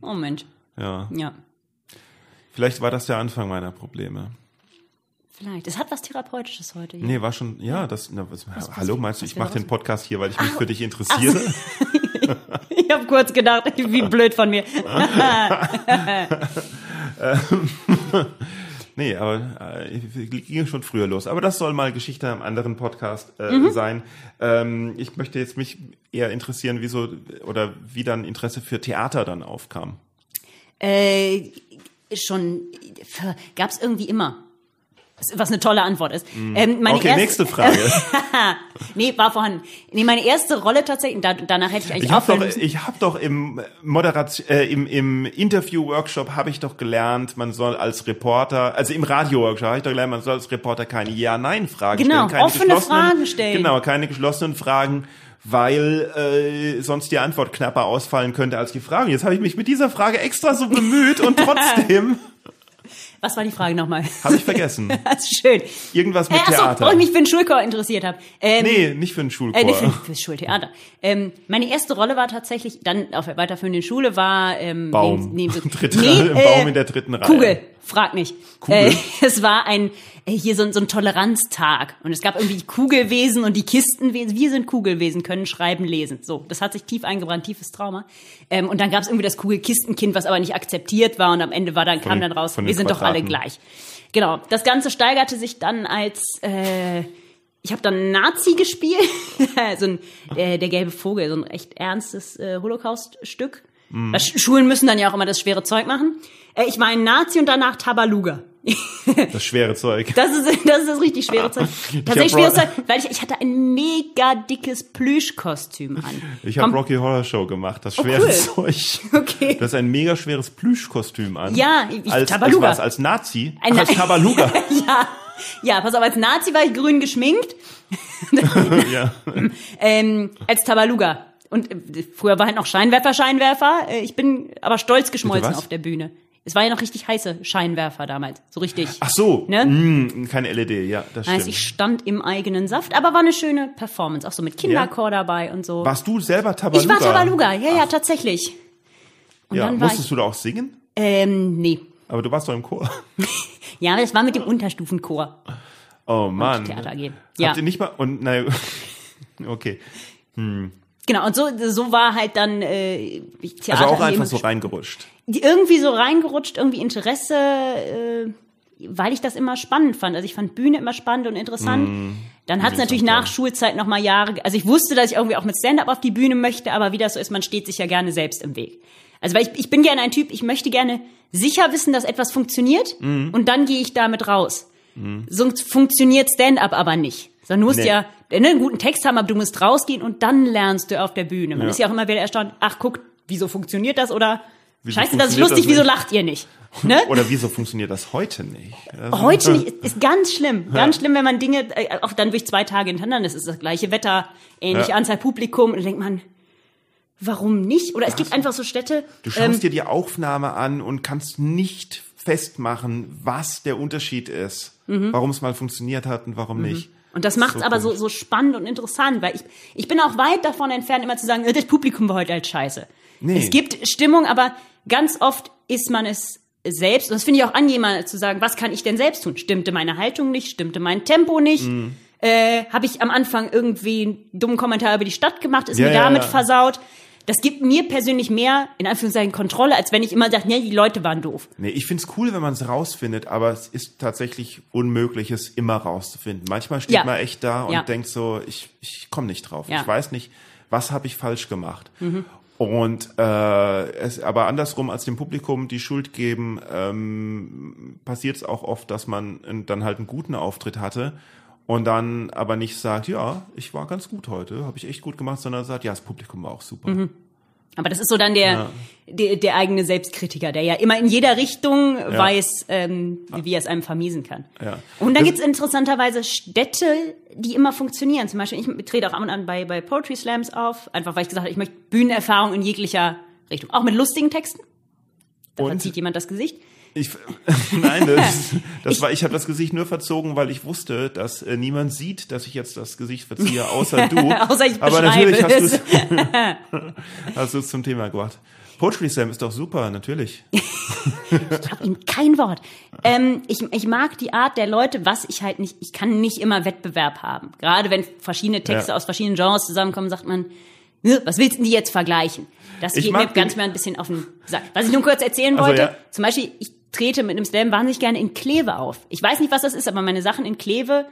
Oh Mensch. Ja, Ja. vielleicht war das der Anfang meiner Probleme. Vielleicht. Es hat was Therapeutisches heute. hier. Nee, war schon, ja, das, na, was, hallo, meinst du, was ich mache den Podcast hier, weil ich mich für dich interessiere? Ich habe kurz gedacht, wie blöd von mir. Nee, aber äh, ging schon früher los. Aber das soll mal Geschichte am anderen Podcast äh, Mhm. sein. Ähm, ich möchte jetzt mich eher interessieren, wieso oder wie dann Interesse für Theater dann aufkam. Äh, schon gab es irgendwie immer. Was eine tolle Antwort ist. Ähm, meine okay, erste- nächste Frage. nee, war vorhanden. Nee, meine erste Rolle tatsächlich, da, danach hätte ich eigentlich Ich habe aufhören doch, müssen. ich hab doch im Moderation, äh, im, im Interview-Workshop habe ich doch gelernt, man soll als Reporter, also im Radio-Workshop habe ich doch gelernt, man soll als Reporter keine Ja-Nein-Fragen Genau, stellen, keine offene geschlossenen, Fragen stellen. Genau, keine geschlossenen Fragen, weil äh, sonst die Antwort knapper ausfallen könnte als die Frage. Jetzt habe ich mich mit dieser Frage extra so bemüht und trotzdem Was war die Frage nochmal? habe ich vergessen. das ist schön. Irgendwas mit äh, achso, Theater. ich mich für den Schulchor interessiert habe. Ähm, Nee, nicht für einen Schulchor. Äh, für, fürs Schultheater. Ähm, meine erste Rolle war tatsächlich, dann auf der weiterführenden Schule war ähm, Baum. neben- neben so- nee, Baum in der dritten Reihe. Kugel, frag nicht. Kugel? Äh, es war ein äh, hier so, ein- so ein Toleranztag und es gab irgendwie die Kugelwesen und die Kistenwesen. Wir sind Kugelwesen, können schreiben, lesen. So, das hat sich tief eingebrannt, tiefes Trauma. Ähm, und dann gab es irgendwie das Kugelkistenkind, was aber nicht akzeptiert war und am Ende war dann kam den- dann raus, von wir sind doch alle Quadraten. gleich. Genau. Das Ganze steigerte sich dann als äh, ich habe dann Nazi gespielt, so ein äh, der gelbe Vogel, so ein echt ernstes äh, Holocaust-Stück. Mhm. Schulen müssen dann ja auch immer das schwere Zeug machen. Äh, ich war ein Nazi und danach Tabaluga. das schwere Zeug. Das ist das, ist das richtig schwere Zeug. Tatsächlich schweres Ro- Zeug, weil ich, ich hatte ein mega dickes Plüschkostüm an. Ich habe Rocky Horror Show gemacht, das schwere cool. Zeug. Okay. Du hast ein mega schweres Plüschkostüm an. Ja, ich- als, Tabaluga. Als, als Nazi? Ein als Tabaluga. ja, ja, pass auf, als Nazi war ich grün geschminkt, ja. ähm, als Tabaluga. Und äh, früher war halt noch Scheinwerfer, Scheinwerfer. Äh, ich bin aber stolz geschmolzen auf der Bühne. Es war ja noch richtig heiße Scheinwerfer damals. So richtig. Ach so, Ne? mm, keine LED, ja, das Heißt, stimmt. ich stand im eigenen Saft, aber war eine schöne Performance. Auch so mit Kinderchor dabei und so. Warst du selber Tabaluga? ich war Tabaluga, ja, ja, tatsächlich. Und Ja, musstest ich, du da auch singen? ähm, nee. Aber du warst doch im Chor. Ja, das war mit dem Unterstufenchor. Oh Mann. Theater gehen. Habt Ja. ihr nicht mal, und, nein, okay. Genau, und so, so war halt dann äh, Theater Also auch einfach so reingerutscht. Die- irgendwie so reingerutscht, irgendwie Interesse, äh, weil ich das immer spannend fand. Also ich fand Bühne immer spannend und interessant. Dann hat es natürlich nach Schulzeit noch mal Jahre, also ich wusste, dass ich irgendwie auch mit Stand-up auf die Bühne möchte, aber wie das so ist, man steht sich ja gerne selbst im Weg. Also weil ich, ich bin gerne ein Typ, ich möchte gerne sicher wissen, dass etwas funktioniert und dann gehe ich damit raus. So funktioniert Stand-up aber nicht. Sondern du musst Nee. ja ne, einen guten Text haben, aber du musst rausgehen und dann lernst du auf der Bühne. Man Ja. ist ja auch immer wieder erstaunt, ach guck, wieso funktioniert das oder Wieso Scheiße, das ist lustig, das wieso lacht ihr nicht? Ne? Oder wieso funktioniert das heute nicht? Also, Heute nicht, ist, ganz schlimm. Ganz schlimm, wenn man Dinge, äh, auch dann durch zwei Tage hintereinander, es ist das gleiche Wetter, ähnliche Ja. Anzahl Publikum, und dann denkt man, warum nicht? Oder es gibt einfach so Städte, Du schaust ähm, dir die Aufnahme an und kannst nicht festmachen, was der Unterschied ist. Mhm. Warum es mal funktioniert hat und warum nicht. und das macht es So aber so, so spannend und interessant, weil ich, ich bin auch weit davon entfernt, immer zu sagen, äh, das Publikum war heute halt scheiße. Nee. Es gibt Stimmung, aber ganz oft ist man es selbst, und das finde ich auch angenehm, zu sagen, was kann ich denn selbst tun? Stimmte meine Haltung nicht? Stimmte mein Tempo nicht? Mhm. Äh, Habe ich am Anfang irgendwie einen dummen Kommentar über die Stadt gemacht? Ist Ja, mir ja, damit ja. versaut? Das gibt mir persönlich mehr, in Anführungszeichen, Kontrolle, als wenn ich immer sage, nee, die Leute waren doof. Nee, ich find's cool, wenn man es rausfindet, aber es ist tatsächlich unmöglich, es immer rauszufinden. Manchmal steht Ja. man echt da und denkt so, ich, ich komme nicht drauf. Mhm. Ich weiß nicht, was habe ich falsch gemacht. Und äh, es aber andersrum als dem Publikum die Schuld geben, ähm, passiert es auch oft, dass man dann halt einen guten Auftritt hatte und dann aber nicht sagt, ja, ich war ganz gut heute, habe ich echt gut gemacht, sondern sagt, ja, das Publikum war auch super. Mhm. Aber das ist so dann der, ja. der, der eigene Selbstkritiker, der ja immer in jeder Richtung ja. weiß, ähm, wie, er es einem vermiesen kann. Ja. Und dann gibt's interessanterweise Städte, die immer funktionieren. Zum Beispiel, ich trete auch ab und an bei, bei Poetry Slams auf, einfach weil ich gesagt habe, ich möchte Bühnenerfahrung in jeglicher Richtung. Auch mit lustigen Texten. Da verzieht jemand das Gesicht. Ich, nein, das, das war, ich habe das Gesicht nur verzogen, weil ich wusste, dass äh, niemand sieht, dass ich jetzt das Gesicht verziehe, außer du. außer ich Aber natürlich hast du es hast du's zum Thema gebracht. Poetry Slam ist doch super, natürlich. ich glaube ihm kein Wort. Ähm, ich, ich mag die Art der Leute, was ich halt nicht, ich kann nicht immer Wettbewerb haben. Gerade wenn verschiedene Texte ja. aus verschiedenen Genres zusammenkommen, sagt man, was willst du denn die jetzt vergleichen? Das ich geht mir ganz mehr ein bisschen auf den Sack. Was ich nur kurz erzählen also, wollte, ja. zum Beispiel, ich trete mit einem Slam wahnsinnig gerne in Kleve auf. Ich weiß nicht, was das ist, aber meine Sachen in Kleve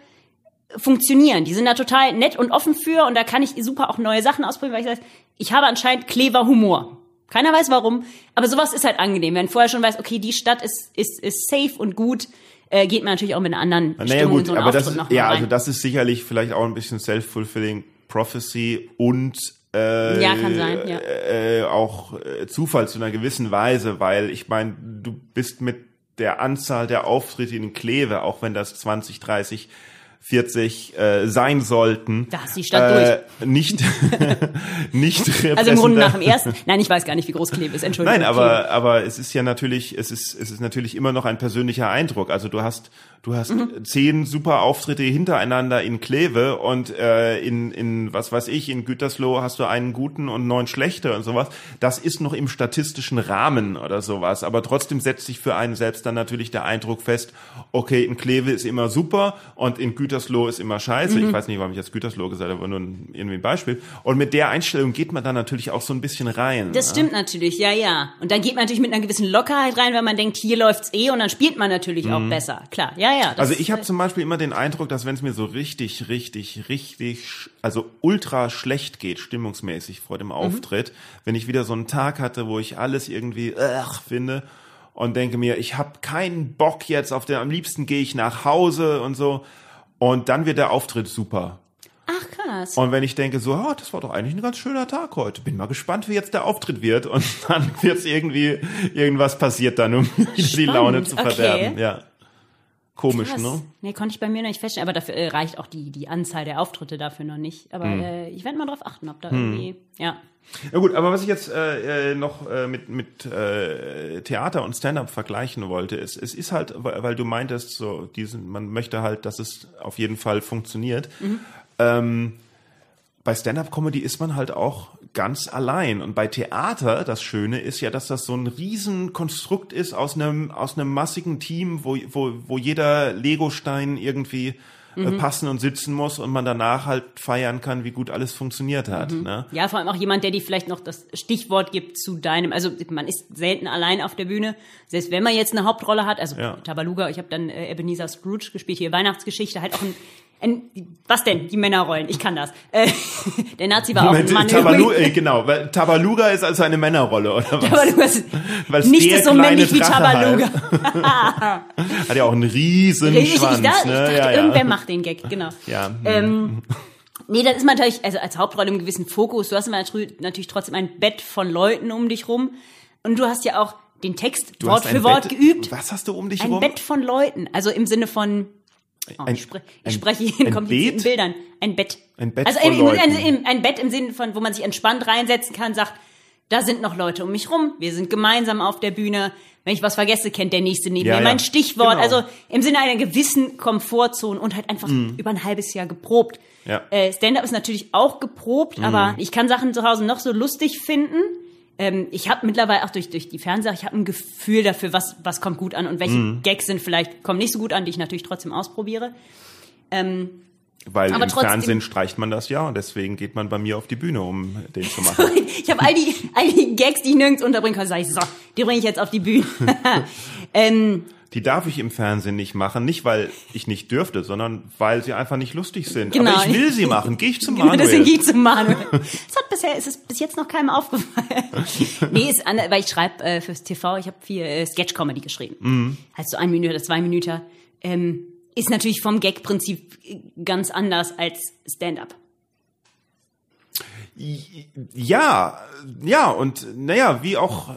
funktionieren. Die sind da total nett und offen für und da kann ich super auch neue Sachen ausprobieren, weil ich sage, ich habe anscheinend Klever Humor. Keiner weiß warum, aber sowas ist halt angenehm. Wenn vorher schon weiß, okay, die Stadt ist, ist, ist safe und gut, äh, geht man natürlich auch mit einer anderen naja, Stimmung gut, so aber Auftritt das ist, Ja, rein. also das ist sicherlich vielleicht auch ein bisschen self-fulfilling prophecy und äh, ja, kann sein, ja. Äh, auch äh, Zufall zu einer gewissen Weise, weil ich meine, du bist mit der Anzahl der Auftritte in Kleve, auch wenn das 20, 30 40 äh, sein sollten. Da ist die Stadt äh, durch. Nicht, nicht Also im Grunde nach dem ersten. Nein, ich weiß gar nicht, wie groß Kleve ist. Entschuldigung. Nein, aber aber es ist ja natürlich, es ist es ist natürlich immer noch ein persönlicher Eindruck. Also du hast du hast mhm. zehn super Auftritte hintereinander in Kleve und äh, in in was weiß ich in Gütersloh hast du einen guten und neun schlechte und sowas. Das ist noch im statistischen Rahmen oder sowas. Aber trotzdem setzt sich für einen selbst dann natürlich der Eindruck fest. Okay, in Kleve ist immer super und in Gütersloh Gütersloh ist immer scheiße. Mhm. Ich weiß nicht, warum ich jetzt Gütersloh gesagt habe, aber nur ein, irgendwie ein Beispiel. Und mit der Einstellung geht man dann natürlich auch so ein bisschen rein. Das ja? stimmt natürlich, ja, ja. Und dann geht man natürlich mit einer gewissen Lockerheit rein, weil man denkt, hier läuft's eh und dann spielt man natürlich mhm. auch besser. Klar, ja, ja. Also ich habe zum Beispiel immer den Eindruck, dass wenn es mir so richtig, richtig, richtig, also ultra schlecht geht, stimmungsmäßig vor dem mhm. Auftritt, mhm. wenn ich wieder so einen Tag hatte, wo ich alles irgendwie ach, finde und denke mir, ich habe keinen Bock jetzt auf den, am liebsten gehe ich nach Hause und so, und dann wird der Auftritt super. Ach krass. Und wenn ich denke so, oh, das war doch eigentlich ein ganz schöner Tag heute, bin mal gespannt, wie jetzt der Auftritt wird. Und dann wird irgendwie, irgendwas passiert dann, um die Laune zu verderben. Okay. Ja. Komisch, Krass. ne? Nee, konnte ich bei mir noch nicht feststellen, aber dafür äh, reicht auch die, die Anzahl der Auftritte dafür noch nicht. Aber hm. äh, ich werde mal drauf achten, ob da hm. irgendwie, ja. Ja gut, aber was ich jetzt äh, äh, noch äh, mit, mit äh, Theater und Stand-up vergleichen wollte, ist, es ist halt, weil du meintest, so diesen, man möchte halt, dass es auf jeden Fall funktioniert. Mhm. Ähm, bei Stand-up-Comedy ist man halt auch ganz allein. Und bei Theater, das Schöne ist ja, dass das so ein Riesenkonstrukt ist aus einem, aus einem massigen Team, wo, wo, wo jeder Legostein irgendwie äh, mhm. passen und sitzen muss und man danach halt feiern kann, wie gut alles funktioniert hat. Mhm. Ne? Ja, vor allem auch jemand, der dir vielleicht noch das Stichwort gibt zu deinem, also man ist selten allein auf der Bühne, selbst wenn man jetzt eine Hauptrolle hat, also ja. Tabaluga, ich habe dann äh, Ebenezer Scrooge gespielt, hier Weihnachtsgeschichte, halt auch ein ein, was denn? Die Männerrollen. Ich kann das. Äh, der Nazi war auch ein Mann. Tabalu äh, genau, weil Tabaluga ist also eine Männerrolle, oder was? Tabaluga ist Weil's nicht so männlich wie Tabaluga. Hat ja auch einen riesen ich, Schwanz. Ich, ich, ne? dachte, ja, irgendwer ja. macht den Gag, genau. Ja. Ähm, nee, dann ist man natürlich, also als Hauptrolle im gewissen Fokus, du hast immer natürlich trotzdem ein Bett von Leuten um dich rum. Und du hast ja auch den Text du Wort für Wort Bett, geübt. Was hast du um dich ein rum? Ein Bett von Leuten. Also im Sinne von Oh, ein, ich, spre ich spreche hier in komplizierten Bildern. Ein Bett. Ein Bett also von im, ein, ein Bett im Sinne von, wo man sich entspannt reinsetzen kann, sagt, da sind noch Leute um mich rum, wir sind gemeinsam auf der Bühne. Wenn ich was vergesse, kennt der nächste neben ja, mir mein Stichwort. Genau. Also im Sinne einer gewissen Komfortzone und halt einfach mm. über ein halbes Jahr geprobt. Ja. Äh, Stand-up ist natürlich auch geprobt, mm. aber ich kann Sachen zu Hause noch so lustig finden ähm, ich habe mittlerweile auch durch, durch die Fernseher, ich habe ein Gefühl dafür, was, was kommt gut an und welche mhm. Gags sind vielleicht, kommen nicht so gut an, die ich natürlich trotzdem ausprobiere. Ähm, weil aber im trotzdem, Fernsehen streicht man das ja und deswegen geht man bei mir auf die Bühne, um den zu machen. ich habe all die, all die Gags, die ich nirgends unterbringen kann, sage ich, so, die bringe ich jetzt auf die Bühne. ähm, Die darf ich im Fernsehen nicht machen, nicht weil ich nicht dürfte, sondern weil sie einfach nicht lustig sind. Genau. Aber ich will sie machen. Gehe ich zum Genau, Manuel. deswegen gehe ich zum Manuel. Es hat bisher, es ist bis jetzt noch keinem aufgefallen. nee, ist an, weil ich schreibe äh, fürs TV, ich habe viel äh, Sketch-Comedy geschrieben. Mhm. So ein Minute oder zwei Minuten. Ähm, ist natürlich vom Gag-Prinzip ganz anders als Stand-up. Ja, ja, und naja, wie auch, äh,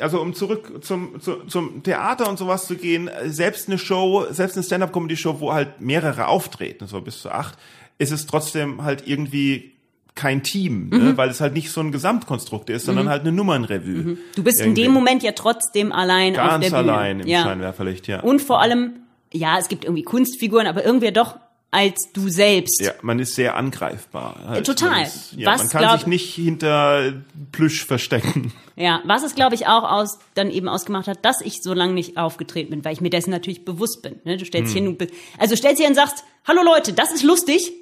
also um zurück zum, zu, zum Theater und sowas zu gehen, selbst eine Show, selbst eine Stand-Up-Comedy-Show, wo halt mehrere auftreten, so bis zu acht, ist es trotzdem halt irgendwie kein Team, Mhm. ne? weil es halt nicht so ein Gesamtkonstrukt ist, sondern halt eine Nummernrevue. Du bist Irgendwie. in dem Moment ja trotzdem allein auf Ganz der Bühne. allein im ja. Scheinwerferlicht, ja. Und vor allem, ja, es gibt irgendwie Kunstfiguren, aber irgendwie doch als du selbst. Ja, man ist sehr angreifbar. Halt. total. Man, ist, ja, Was man kann glaub- sich nicht hinter Plüsch verstecken. Ja, was es, glaube ich, auch aus, dann eben ausgemacht hat, dass ich so lange nicht aufgetreten bin, weil ich mir dessen natürlich bewusst bin. Ne? Du stellst Hm. hier, du, also stellst hier und sagst, hallo Leute, das ist lustig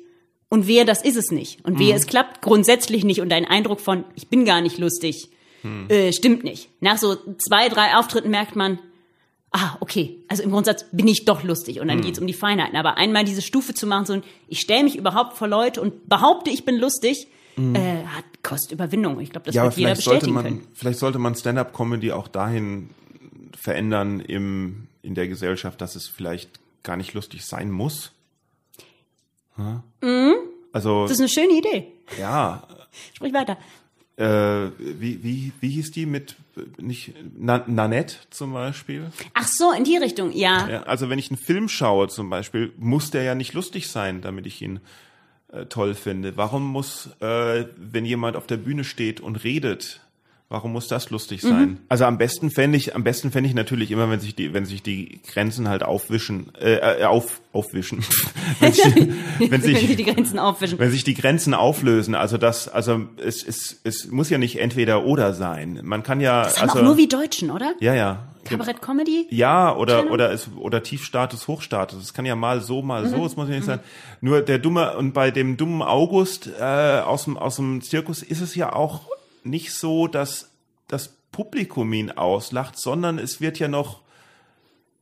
und wehe, das ist es nicht. Und Hm. wehe, es klappt grundsätzlich nicht und dein Eindruck von, ich bin gar nicht lustig, Hm. äh, stimmt nicht. Nach so zwei, drei Auftritten merkt man, ah, okay, also im Grundsatz bin ich doch lustig und dann Hm. geht's um die Feinheiten. Aber einmal diese Stufe zu machen, so ein, ich stelle mich überhaupt vor Leute und behaupte, ich bin lustig, äh, hat, kostet Überwindung. Ich glaube, das Hm. Ja, wird jeder vielleicht sollte bestätigen man, können. vielleicht sollte man Stand-up-Comedy auch dahin verändern im, in der Gesellschaft, dass es vielleicht gar nicht lustig sein muss. Ja? Also, Das ist eine schöne Idee. ja, Sprich weiter. äh, wie, wie, wie hieß die mit, nicht, Na, Nanette zum Beispiel? Ach so, in die Richtung, ja. Ja, also wenn ich einen Film schaue zum Beispiel, muss der ja nicht lustig sein, damit ich ihn äh, toll finde. Warum muss, äh, wenn jemand auf der Bühne steht und redet, warum muss das lustig sein? Also am besten fände ich, am besten fände ich natürlich immer, wenn sich die, wenn sich die Grenzen halt aufwischen, äh, äh, auf, aufwischen, wenn, sich, wenn Wenn sie sich die Grenzen aufwischen. wenn sich die Grenzen auflösen, also das, also es, es, es muss ja nicht entweder oder sein. Man kann ja, Das haben also auch nur wie Deutschen, oder? ja, ja, Kabarett-Comedy? ja, oder, Trennung? oder es, oder Tiefstatus, Hochstatus. Es kann ja mal so, mal Mhm. so, es muss ja nicht sein. Nur der dumme, und bei dem dummen August, äh, aus dem, aus dem Zirkus ist es ja auch nicht so, dass das Publikum ihn auslacht, sondern es wird ja noch,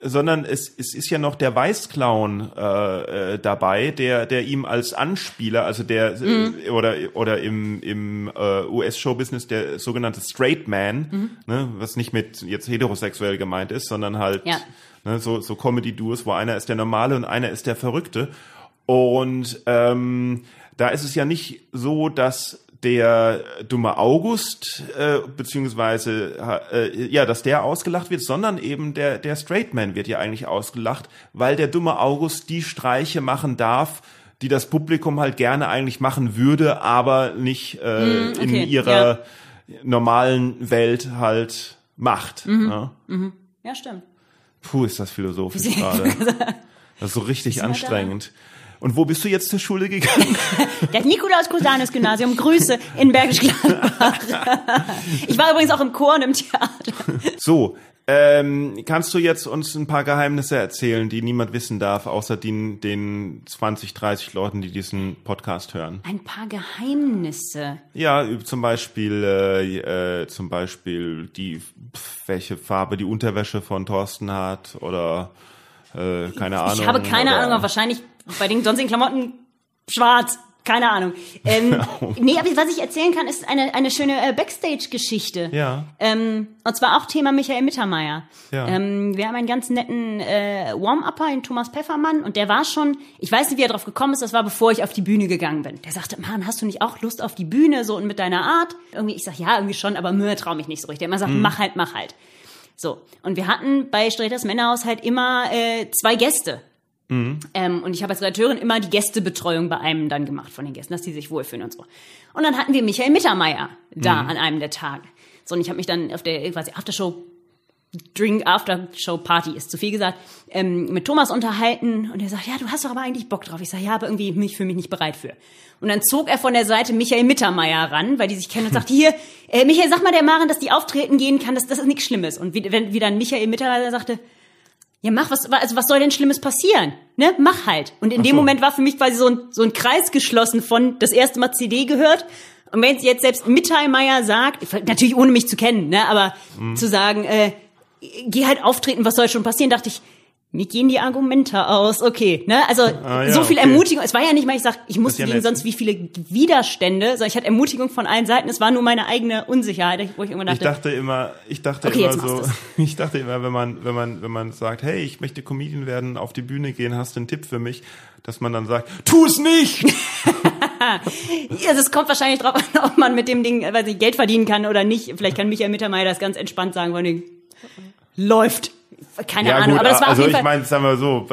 sondern es, es ist ja noch der Weißclown äh, äh, dabei, der der ihm als Anspieler, also der Mhm. oder oder im im äh, US-Show-Business der sogenannte Straight Man, Mhm. ne, was nicht mit jetzt heterosexuell gemeint ist, sondern halt Ja. ne, so so Comedy-Duos, wo einer ist der Normale und einer ist der Verrückte. Und ähm, da ist es ja nicht so, dass der dumme August äh, beziehungsweise äh, ja, dass der ausgelacht wird, sondern eben der der Straight Man wird ja eigentlich ausgelacht, weil der dumme August die Streiche machen darf, die das Publikum halt gerne eigentlich machen würde, aber nicht äh, Mm, okay, in ihrer normalen Welt halt macht. Mhm. Ja. Ja, stimmt. Puh, ist das philosophisch gerade. Das ist so richtig wir da? Und wo bist du jetzt zur Schule gegangen? Das Nikolaus-Kusanus Gymnasium. Grüße in Bergisch Gladbach. Ich war übrigens auch im Chor und im Theater. So, ähm, kannst du jetzt uns ein paar Geheimnisse erzählen, die niemand wissen darf, außer den, den 20, 30 Leuten, die diesen Podcast hören? Ein paar Geheimnisse. Ja, zum Beispiel, äh, äh, zum Beispiel die, welche Farbe die Unterwäsche von Thorsten hat oder äh, keine Ahnung. Ich habe keine oder, Ahnung, aber wahrscheinlich bei den sonstigen Klamotten schwarz. Keine Ahnung. Ähm, nee, aber was ich erzählen kann, ist eine, eine schöne äh, Backstage-Geschichte. Ja. Ähm, und zwar auch Thema Michael Mittermeier. Ja. Ähm, wir haben einen ganz netten äh, Warm-Upper, den Thomas Pfeffermann, und der war schon, ich weiß nicht, wie er drauf gekommen ist, das war bevor ich auf die Bühne gegangen bin. Der sagte, Mann, hast du nicht auch Lust auf die Bühne, so und mit deiner Art? Irgendwie, ich sag, ja, irgendwie schon, aber Mühe trau mich nicht so richtig. Der immer sagt, mach halt, mach halt. So. Und wir hatten bei Sträters Männerhaus halt immer äh, zwei Gäste. Ähm, und ich habe als Redakteurin immer die Gästebetreuung bei einem dann gemacht von den Gästen, dass die sich wohlfühlen und so. Und dann hatten wir Michael Mittermeier da an einem der Tage. So, und ich habe mich dann auf der quasi Aftershow Drink After Show Party ist zu viel gesagt, ähm, mit Thomas unterhalten und er sagt, ja, du hast doch aber eigentlich Bock drauf. Ich sage, ja, aber irgendwie mich für mich nicht bereit für. Und dann zog er von der Seite Michael Mittermeier ran, weil die sich kennen und sagt, hier, äh, Michael, sag mal der Maren, dass die auftreten gehen kann, das, das ist nichts Schlimmes. Und wie, wenn, wie dann Michael Mittermeier sagte, ja, mach was, also was soll denn Schlimmes passieren? Ne? Mach halt. Und in Ach dem so. Moment war für mich quasi so ein, so ein Kreis geschlossen von das erste Mal CD gehört. Und wenn jetzt selbst Mittermeier sagt, natürlich ohne mich zu kennen, ne, aber Mhm. zu sagen, äh, geh halt auftreten, was soll schon passieren? Dachte ich, mir gehen die Argumente aus, okay, ne? Also Ah, ja, so viel okay. Ermutigung. Es war ja nicht mal, ich sag, ich musste ja gegen nett. sonst wie viele Widerstände, sondern ich hatte Ermutigung von allen Seiten. Es war nur meine eigene Unsicherheit, wo ich irgendwann Ich dachte, dachte immer, ich dachte Okay, immer so, ich dachte immer, wenn man, wenn man, wenn man sagt, hey, ich möchte Comedian werden, auf die Bühne gehen, hast du einen Tipp für mich, dass man dann sagt, tu es nicht! also es kommt wahrscheinlich drauf an, ob man mit dem Ding, weil ich Geld verdienen kann oder nicht. Vielleicht kann Michael Mittermeier das ganz entspannt sagen, von dem läuft. Keine Ahnung, aber das war also auf jeden ich Fall. meine, sagen wir so,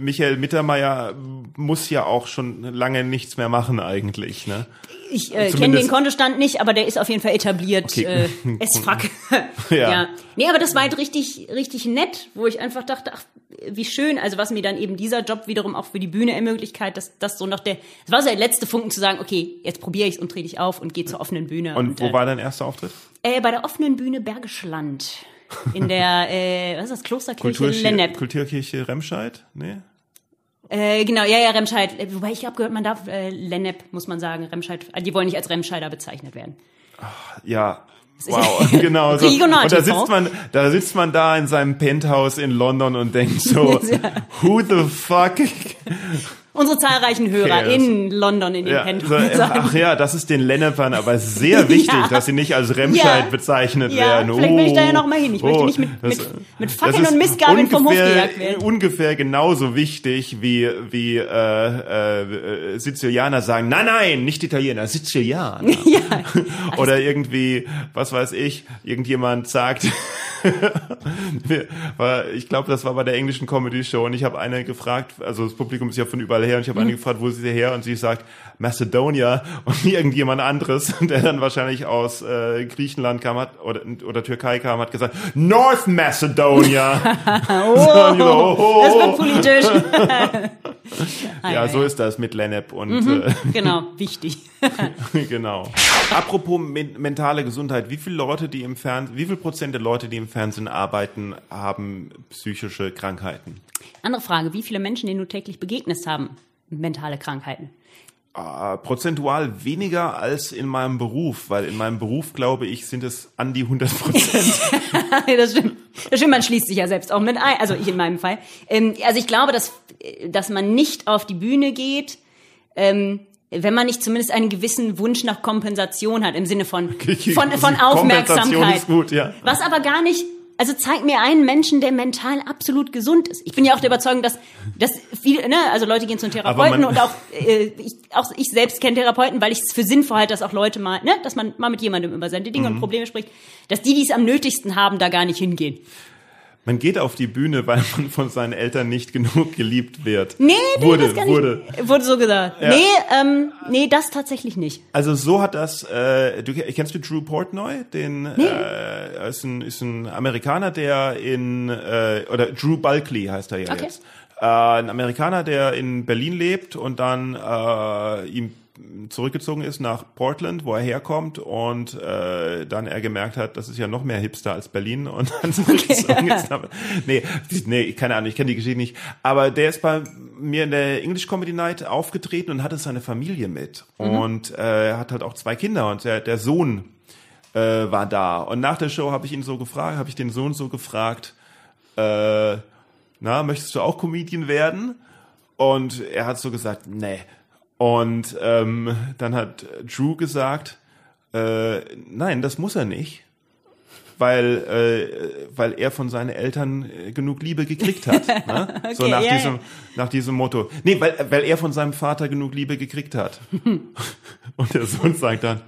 Michael Mittermeier muss ja auch schon lange nichts mehr machen eigentlich, ne? Ich äh, kenne den Kontostand nicht, aber der ist auf jeden Fall etabliert. Okay. Äh, es fuck. Ja. ja. Nee, aber das war halt richtig, richtig nett, wo ich einfach dachte, ach, wie schön, also was mir dann eben dieser Job wiederum auch für die Bühne ermöglicht hat, dass das so noch der, es war so der letzte Funken zu sagen, okay, jetzt probiere ich's und trete ich auf und gehe zur offenen Bühne. Und wo äh, war dein erster Auftritt? äh, bei der offenen Bühne Bergisch Land. In der, äh, was ist das, Klosterkirche Lennep. Kulturkirche Remscheid? Nee? Äh, genau, ja, ja, Remscheid. Äh, Wobei ich habe gehört, man darf äh, Lennep, muss man sagen, Remscheid. äh, Die wollen nicht als Remscheider bezeichnet werden. Ja. Wow, genau so. Und da sitzt man, da sitzt man da in seinem Penthouse in London und denkt so, who the fuck? Unsere zahlreichen Hörer Okay, in London in den Ja, Penthouse so, sagen. ach ja, das ist den Lennepern aber sehr wichtig, Ja. dass sie nicht als Remscheid Ja. bezeichnet werden. vielleicht will ich da ja Oh, noch mal hin. Ich möchte oh, nicht mit- das- mit- mit Fackeln und Mistgabeln vom Hof gejagt werden. Ungefähr genauso wichtig wie, wie äh, äh, Sizilianer sagen, nein, nein, nicht Italiener, Sizilianer. Ja. Oder irgendwie, was weiß ich, irgendjemand sagt, ich glaube, das war bei der englischen Comedy Show und ich habe eine gefragt, also das Publikum ist ja von überall her und ich habe Mhm. eine gefragt, wo ist sie her und sie sagt Macedonia und irgendjemand anderes, der dann wahrscheinlich aus äh, Griechenland kam hat oder, oder Türkei kam, hat gesagt North Macedonia. Oh, oh, oh. das wird politisch. ja, so ist das mit Lennep und äh, genau, wichtig. genau. Apropos men mentale Gesundheit, wie viele Leute, die im Fernsehen, wie viel Prozent der Leute, die im Fernsehen arbeiten, haben psychische Krankheiten? Andere Frage, wie viele Menschen, denen du täglich begegnest, haben mentale Krankheiten? Äh, prozentual weniger als in meinem Beruf, weil in meinem Beruf, glaube ich, sind es an die 100 Prozent. das stimmt. Das stimmt, man schließt sich ja selbst auch mit ein. Also ich in meinem Fall. Ähm, also ich glaube, dass, dass man nicht auf die Bühne geht, ähm, wenn man nicht zumindest einen gewissen Wunsch nach Kompensation hat, im Sinne von, von, von Aufmerksamkeit. Gut, ja. Was aber gar nicht, also zeig mir einen Menschen, der mental absolut gesund ist. Ich bin ja auch der Überzeugung, dass, dass viele, ne, also Leute gehen zum Therapeuten und auch, äh, ich, auch ich selbst kenne Therapeuten, weil ich es für sinnvoll halte, dass auch Leute mal, ne, dass man mal mit jemandem über seine Dinge Mhm. und Probleme spricht, dass die, die es am nötigsten haben, da gar nicht hingehen. Man geht auf die Bühne, weil man von seinen Eltern nicht genug geliebt wird. Nee, nee, wurde, das gar wurde. nicht. Wurde so gesagt. Ja. Nee, ähm, nee, das tatsächlich nicht. Also so hat das, äh, du kennst du Drew Portnoy? Den äh, ist, ein, ist ein Amerikaner, der in äh, oder Drew Bulkley heißt er ja Okay. jetzt. Äh, ein Amerikaner, der in Berlin lebt und dann äh, ihm zurückgezogen ist nach Portland, wo er herkommt und äh, dann er gemerkt hat, das ist ja noch mehr Hipster als Berlin und dann zurückgezogen ist. Aber, nee, nee, keine Ahnung, ich kenne die Geschichte nicht. Aber der ist bei mir in der English Comedy Night aufgetreten und hatte seine Familie mit und äh, er hat halt auch zwei Kinder und der, der Sohn äh, war da und nach der Show habe ich ihn so gefragt, habe ich den Sohn so gefragt, äh, na, möchtest du auch Comedian werden? Und er hat so gesagt, nee. Und ähm, dann hat Drew gesagt, äh, nein, das muss er nicht, weil äh, weil er von seinen Eltern äh, genug Liebe gekriegt hat. Ne? so Okay, nach ja, diesem nach diesem Motto. Nee, weil weil er von seinem Vater genug Liebe gekriegt hat. Und der Sohn sagt dann,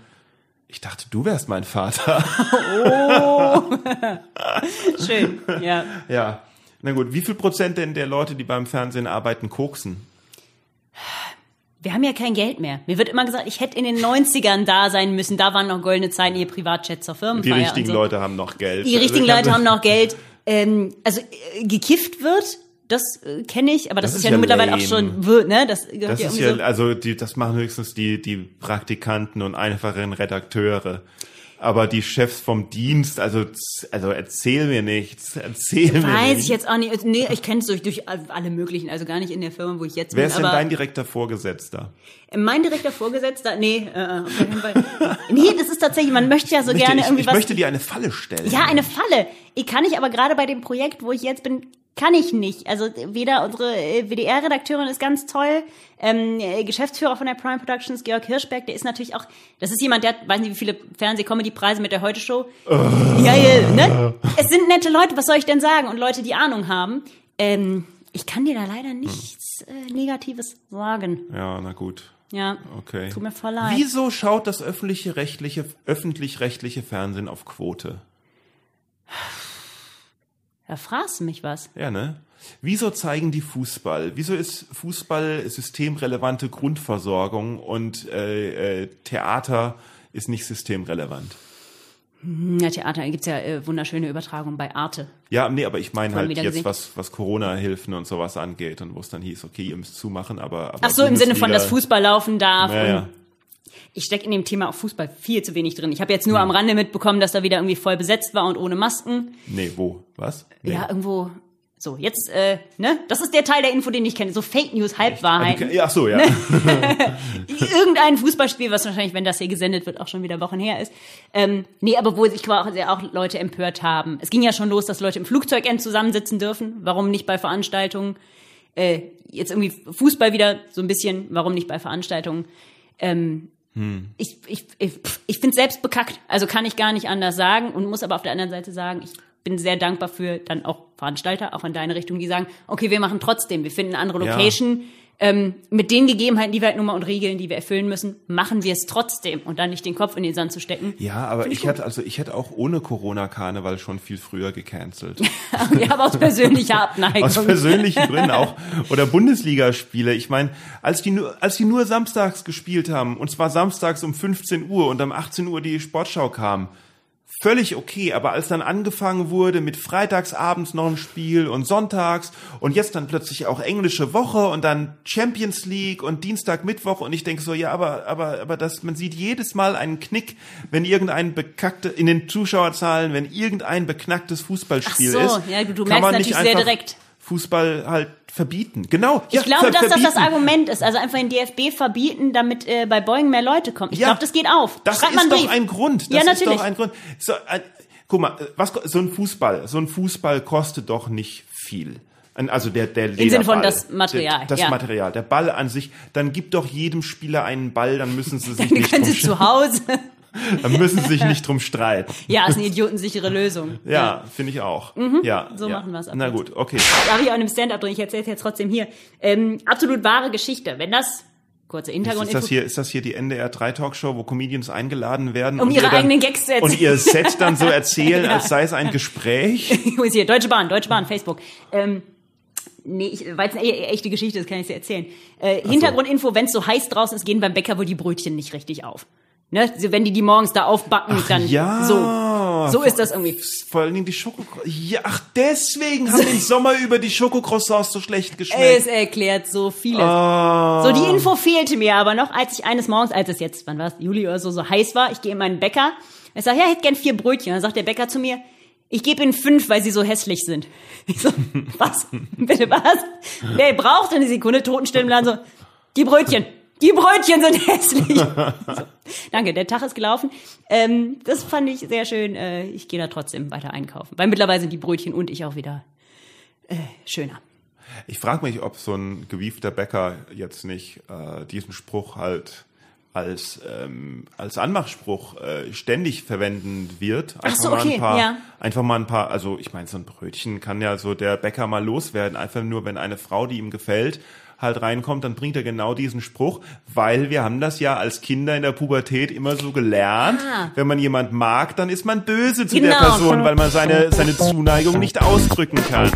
ich dachte, du wärst mein Vater. Schön, ja. ja. Na gut, wie viel Prozent denn der Leute, die beim Fernsehen arbeiten, koksen? Wir haben ja kein Geld mehr. Mir wird immer gesagt, ich hätte in den 90ern da sein müssen. Da waren noch goldene Zeiten, ihr Privatjet zur Die Firmenfeier. richtigen und so. Leute haben noch Geld. Die richtigen Also ich Leute hab- haben noch Geld. Ähm, also äh, gekifft wird, das äh, kenne ich, aber das, Das ist ist ja, ja mittlerweile auch schon wird, ne? Das gehört Das ja ist ja, also die, das machen höchstens die, die Praktikanten und einfachen Redakteure. Aber die Chefs vom Dienst, also, also erzähl mir nichts, erzähl mir Weiß ich jetzt auch nicht. Nee, ich kenne es durch, durch alle möglichen, also gar nicht in der Firma, wo ich jetzt Wer bin. ist denn dein direkter Vorgesetzter? mein direkter Vorgesetzter, nee, äh, auf keinen Fall. nee, das ist tatsächlich, man möchte ja so Ich möchte, gerne ich, irgendwie ich was. möchte dir eine Falle stellen. ja, eine Falle. Ich kann ich aber gerade bei dem Projekt, wo ich jetzt bin, kann ich nicht. Also weder unsere äh, WDR-Redakteurin ist ganz toll, ähm, äh, Geschäftsführer von der Prime Productions, Georg Hirschberg, der ist natürlich auch, das ist jemand, der hat, weiß nicht wie viele Fernseh-Comedy-Preise mit der Heute-Show. Ja, ja, ne? Es sind nette Leute, was soll ich denn sagen? Und Leute, die Ahnung haben. Ähm, ich kann dir da leider nichts äh, Negatives sagen. Ja, na gut. Ja. Okay. Tut mir voll leid. Wieso schaut das öffentliche rechtliche, öffentlich-rechtliche Fernsehen auf Quote? Da fragst du mich was. Ja, ne? Wieso zeigen die Fußball? Wieso ist Fußball systemrelevante Grundversorgung und äh, äh, Theater ist nicht systemrelevant? Ja, Theater gibt's ja äh, wunderschöne Übertragungen bei Arte. Ja, nee, aber ich meine halt jetzt, gesehen. was, was Corona-Hilfen und sowas angeht und wo es dann hieß, okay, ihr müsst zumachen, aber. aber Ach so, im Sinne von, dass Bundesliga- Fußball laufen darf. Ja, ja. Ich stecke in dem Thema auch Fußball viel zu wenig drin. Ich habe jetzt nur am Rande mitbekommen, dass da wieder irgendwie voll besetzt war und ohne Masken. Nee, wo? Was? Nee. Ja, irgendwo. So, jetzt, äh, ne? Das ist der Teil der Info, den ich kenne. So Fake News, Halbwahrheiten. Ja, ach so, ja. Ne? Irgendein Fußballspiel, was wahrscheinlich, wenn das hier gesendet wird, auch schon wieder Wochen her ist. Ähm, nee, aber wo sich quasi auch Leute empört haben. Es ging ja schon los, dass Leute im Flugzeugend zusammensitzen dürfen. Warum nicht bei Veranstaltungen? Äh, jetzt irgendwie Fußball wieder so ein bisschen. Warum nicht bei Veranstaltungen? Ähm, Ich, ich, ich, ich finde es selbst bekackt. Also kann ich gar nicht anders sagen und muss aber auf der anderen Seite sagen, ich bin sehr dankbar für dann auch Veranstalter, auch in deine Richtung, die sagen, okay, wir machen trotzdem, wir finden eine andere Ja. Ähm, mit den Gegebenheiten, die wir halt nun mal und Regeln, die wir erfüllen müssen, machen wir es trotzdem und dann nicht den Kopf in den Sand zu stecken. Ja, aber ich hätte also ich hätte auch ohne Corona Karneval schon viel früher gecancelt. ja, aber aus persönlicher Abneigung. Aus persönlichen Gründen auch. Oder Bundesligaspiele. Ich meine, als die nur, als die nur samstags gespielt haben, und zwar samstags um 15 Uhr und um 18 Uhr die Sportschau kam, völlig okay. Aber als dann angefangen wurde mit freitagsabends noch ein Spiel und sonntags und jetzt dann plötzlich auch englische Woche und dann Champions League und Dienstag, Mittwoch und ich denke so, ja, aber, aber, aber das, man sieht jedes Mal einen Knick, wenn irgendein bekackte, in den Zuschauerzahlen, wenn irgendein beknacktes Fußballspiel Ach so, ist. ja, du- merkst natürlich sehr direkt. Fußball halt verbieten. Genau. ich glaube, ver- dass das das verbieten. Argument ist. Also einfach den DFB verbieten, damit äh, bei Boeing mehr Leute kommen. Ich Ja. glaube, das geht auf. Das Schreibt man ist doch Brief. ein Grund. Das ja, ist natürlich. doch ein Grund. So, ein, guck mal, was ko- so ein Fußball, so ein Fußball kostet doch nicht viel. Also der der Lederball, Sinne von das Material, der, das ja. Material, der Ball an sich. Dann gibt doch jedem Spieler einen Ball, dann müssen sie sich Dann nicht können sie zu Hause. dann müssen sie sich nicht drum streiten. ja, ist eine idiotensichere Lösung. Ja, finde ich auch. ja, so ja. machen wir's ab Na gut, okay. Darf ich auch in einem Stand-up drin, ich erzähle es jetzt trotzdem hier. Ähm, absolut wahre Geschichte. Wenn das, kurze Hintergrund, Ist das hier, ist das hier die NDR 3 Talkshow, wo Comedians eingeladen werden? Um ihre ihr dann, eigenen Gags zu erzählen. Und ihr Set dann so erzählen, Ja. als sei es ein Gespräch? Wo ist hier? Deutsche Bahn, Deutsche Bahn, Facebook. Ähm, nee, ich, weil es eine e- echte Geschichte ist, kann ich dir erzählen. Äh, Hintergrundinfo, wenn es so heiß draußen ist, gehen beim Bäcker wohl die Brötchen nicht richtig auf. Ne? So, Wenn die die morgens da aufbacken, dann ja. so. So ist das irgendwie. Vor allen Dingen die Schoko. Ja, ach, deswegen haben den Sommer über die Schokocroissants so schlecht Es geschmeckt. erklärt so vieles. Ah. So, die Info fehlte mir aber noch, als ich eines Morgens, als es jetzt, wann war es, Juli oder so, so heiß war, ich gehe in meinen Bäcker. Ich sage, ja, ich hätte gern vier Brötchen. Dann sagt der Bäcker zu mir, ich gebe Ihnen fünf, weil Sie so hässlich sind. Ich so, was? Bitte was? Der braucht eine Sekunde, Totenstille Laden so, die Brötchen. Die Brötchen sind hässlich. So, danke, der Tag ist gelaufen. Ähm, das fand ich sehr schön. Äh, ich gehe da trotzdem weiter einkaufen. Weil mittlerweile sind die Brötchen und ich auch wieder äh, schöner. Ich frage mich, ob so ein gewiefter Bäcker jetzt nicht äh, diesen Spruch halt als ähm, als Anmachspruch äh, ständig verwenden wird. Einfach so, mal okay, ein paar, ja. einfach mal ein paar. Also ich meine, so ein Brötchen kann ja so der Bäcker mal loswerden. Einfach nur, wenn eine Frau, die ihm gefällt, halt reinkommt, dann bringt er genau diesen Spruch, weil wir haben das ja als Kinder in der Pubertät immer so gelernt. Ah. Wenn man jemand mag, dann ist man böse zu Genau. der Person, weil man seine seine Zuneigung nicht ausdrücken kann.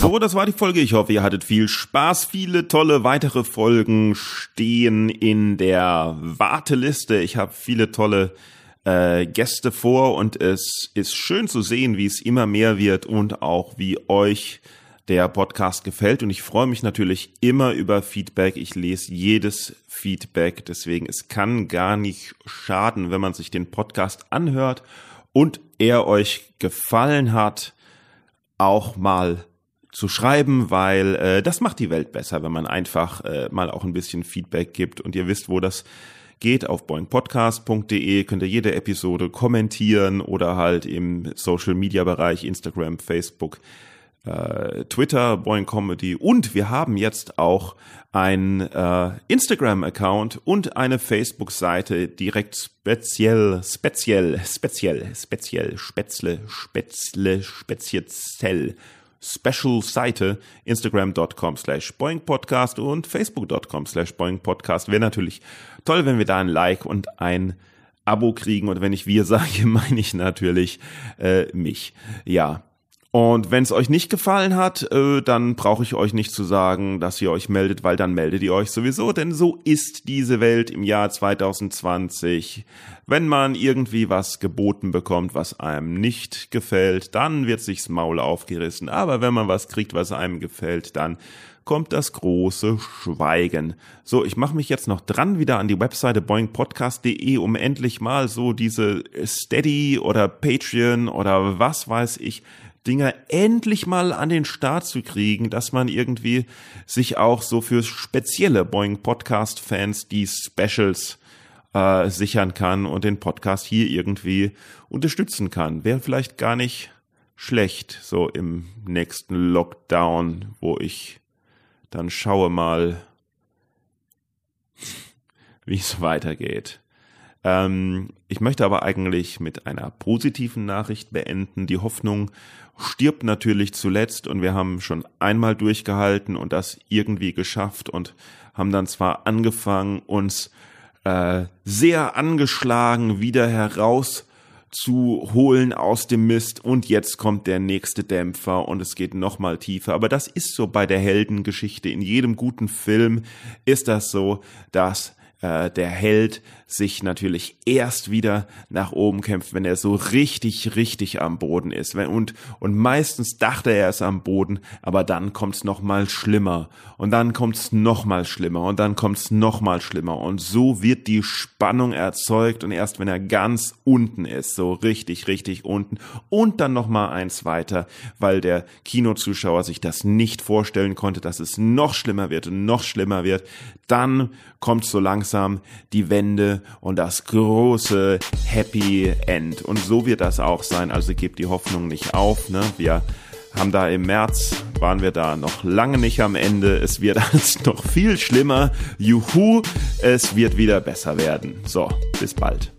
So, das war die Folge. Ich hoffe, ihr hattet viel Spaß. Viele tolle weitere Folgen stehen in der Warteliste. Ich habe viele tolle äh, Gäste vor und es ist schön zu sehen, wie es immer mehr wird und auch wie euch der Podcast gefällt. Und ich freue mich natürlich immer über Feedback. Ich lese jedes Feedback. Deswegen, es kann gar nicht schaden, wenn man sich den Podcast anhört und er euch gefallen hat, auch mal zu schreiben, weil äh, das macht die Welt besser, wenn man einfach äh, mal auch ein bisschen Feedback gibt und ihr wisst, wo das geht auf boingpodcast.de, könnt ihr jede Episode kommentieren oder halt im Social Media Bereich Instagram, Facebook, äh, Twitter, Boing Comedy. Und wir haben jetzt auch ein äh, Instagram-Account und eine Facebook-Seite direkt speziell, speziell, speziell, speziell, spätzle, spätzle, speziell Special-Seite instagram.com slash boingpodcast und facebook.com slash boingpodcast. Wäre natürlich toll, wenn wir da ein Like und ein Abo kriegen. Und wenn ich wir sage, meine ich natürlich äh, mich. Ja, und wenn es euch nicht gefallen hat, äh, dann brauche ich euch nicht zu sagen, dass ihr euch meldet, weil dann meldet ihr euch sowieso, denn so ist diese Welt im Jahr 2020. Wenn man irgendwie was geboten bekommt, was einem nicht gefällt, dann wird sich's Maul aufgerissen. Aber wenn man was kriegt, was einem gefällt, dann kommt das große Schweigen. So, ich mache mich jetzt noch dran wieder an die Webseite boingpodcast.de, um endlich mal so diese Steady oder Patreon oder was weiß ich Dinger endlich mal an den Start zu kriegen, dass man irgendwie sich auch so für spezielle Boeing Podcast Fans die Specials äh, sichern kann und den Podcast hier irgendwie unterstützen kann. Wäre vielleicht gar nicht schlecht, so im nächsten Lockdown, wo ich dann schaue mal, wie es weitergeht. Ähm, ich möchte aber eigentlich mit einer positiven Nachricht beenden. Die Hoffnung stirbt natürlich zuletzt und wir haben schon einmal durchgehalten und das irgendwie geschafft und haben dann zwar angefangen, uns äh, sehr angeschlagen wieder heraus zu holen aus dem Mist und jetzt kommt der nächste Dämpfer und es geht noch mal tiefer. Aber das ist so bei der Heldengeschichte. In jedem guten Film ist das so, dass äh, der Held sich natürlich erst wieder nach oben kämpft, wenn er so richtig, richtig am Boden ist. Und, und meistens dachte er es am Boden, aber dann kommt's noch mal schlimmer. Und dann kommt's noch mal schlimmer. Und dann kommt's noch mal schlimmer. Und so wird die Spannung erzeugt. Und erst wenn er ganz unten ist, so richtig, richtig unten. Und dann noch mal eins weiter, weil der Kinozuschauer sich das nicht vorstellen konnte, dass es noch schlimmer wird und noch schlimmer wird. Dann kommt so langsam die Wende und das große Happy End. Und so wird das auch sein. Also gebt die Hoffnung nicht auf. Ne? Wir haben da im März, waren wir da noch lange nicht am Ende. Es wird alles noch viel schlimmer. Juhu, es wird wieder besser werden. So, bis bald.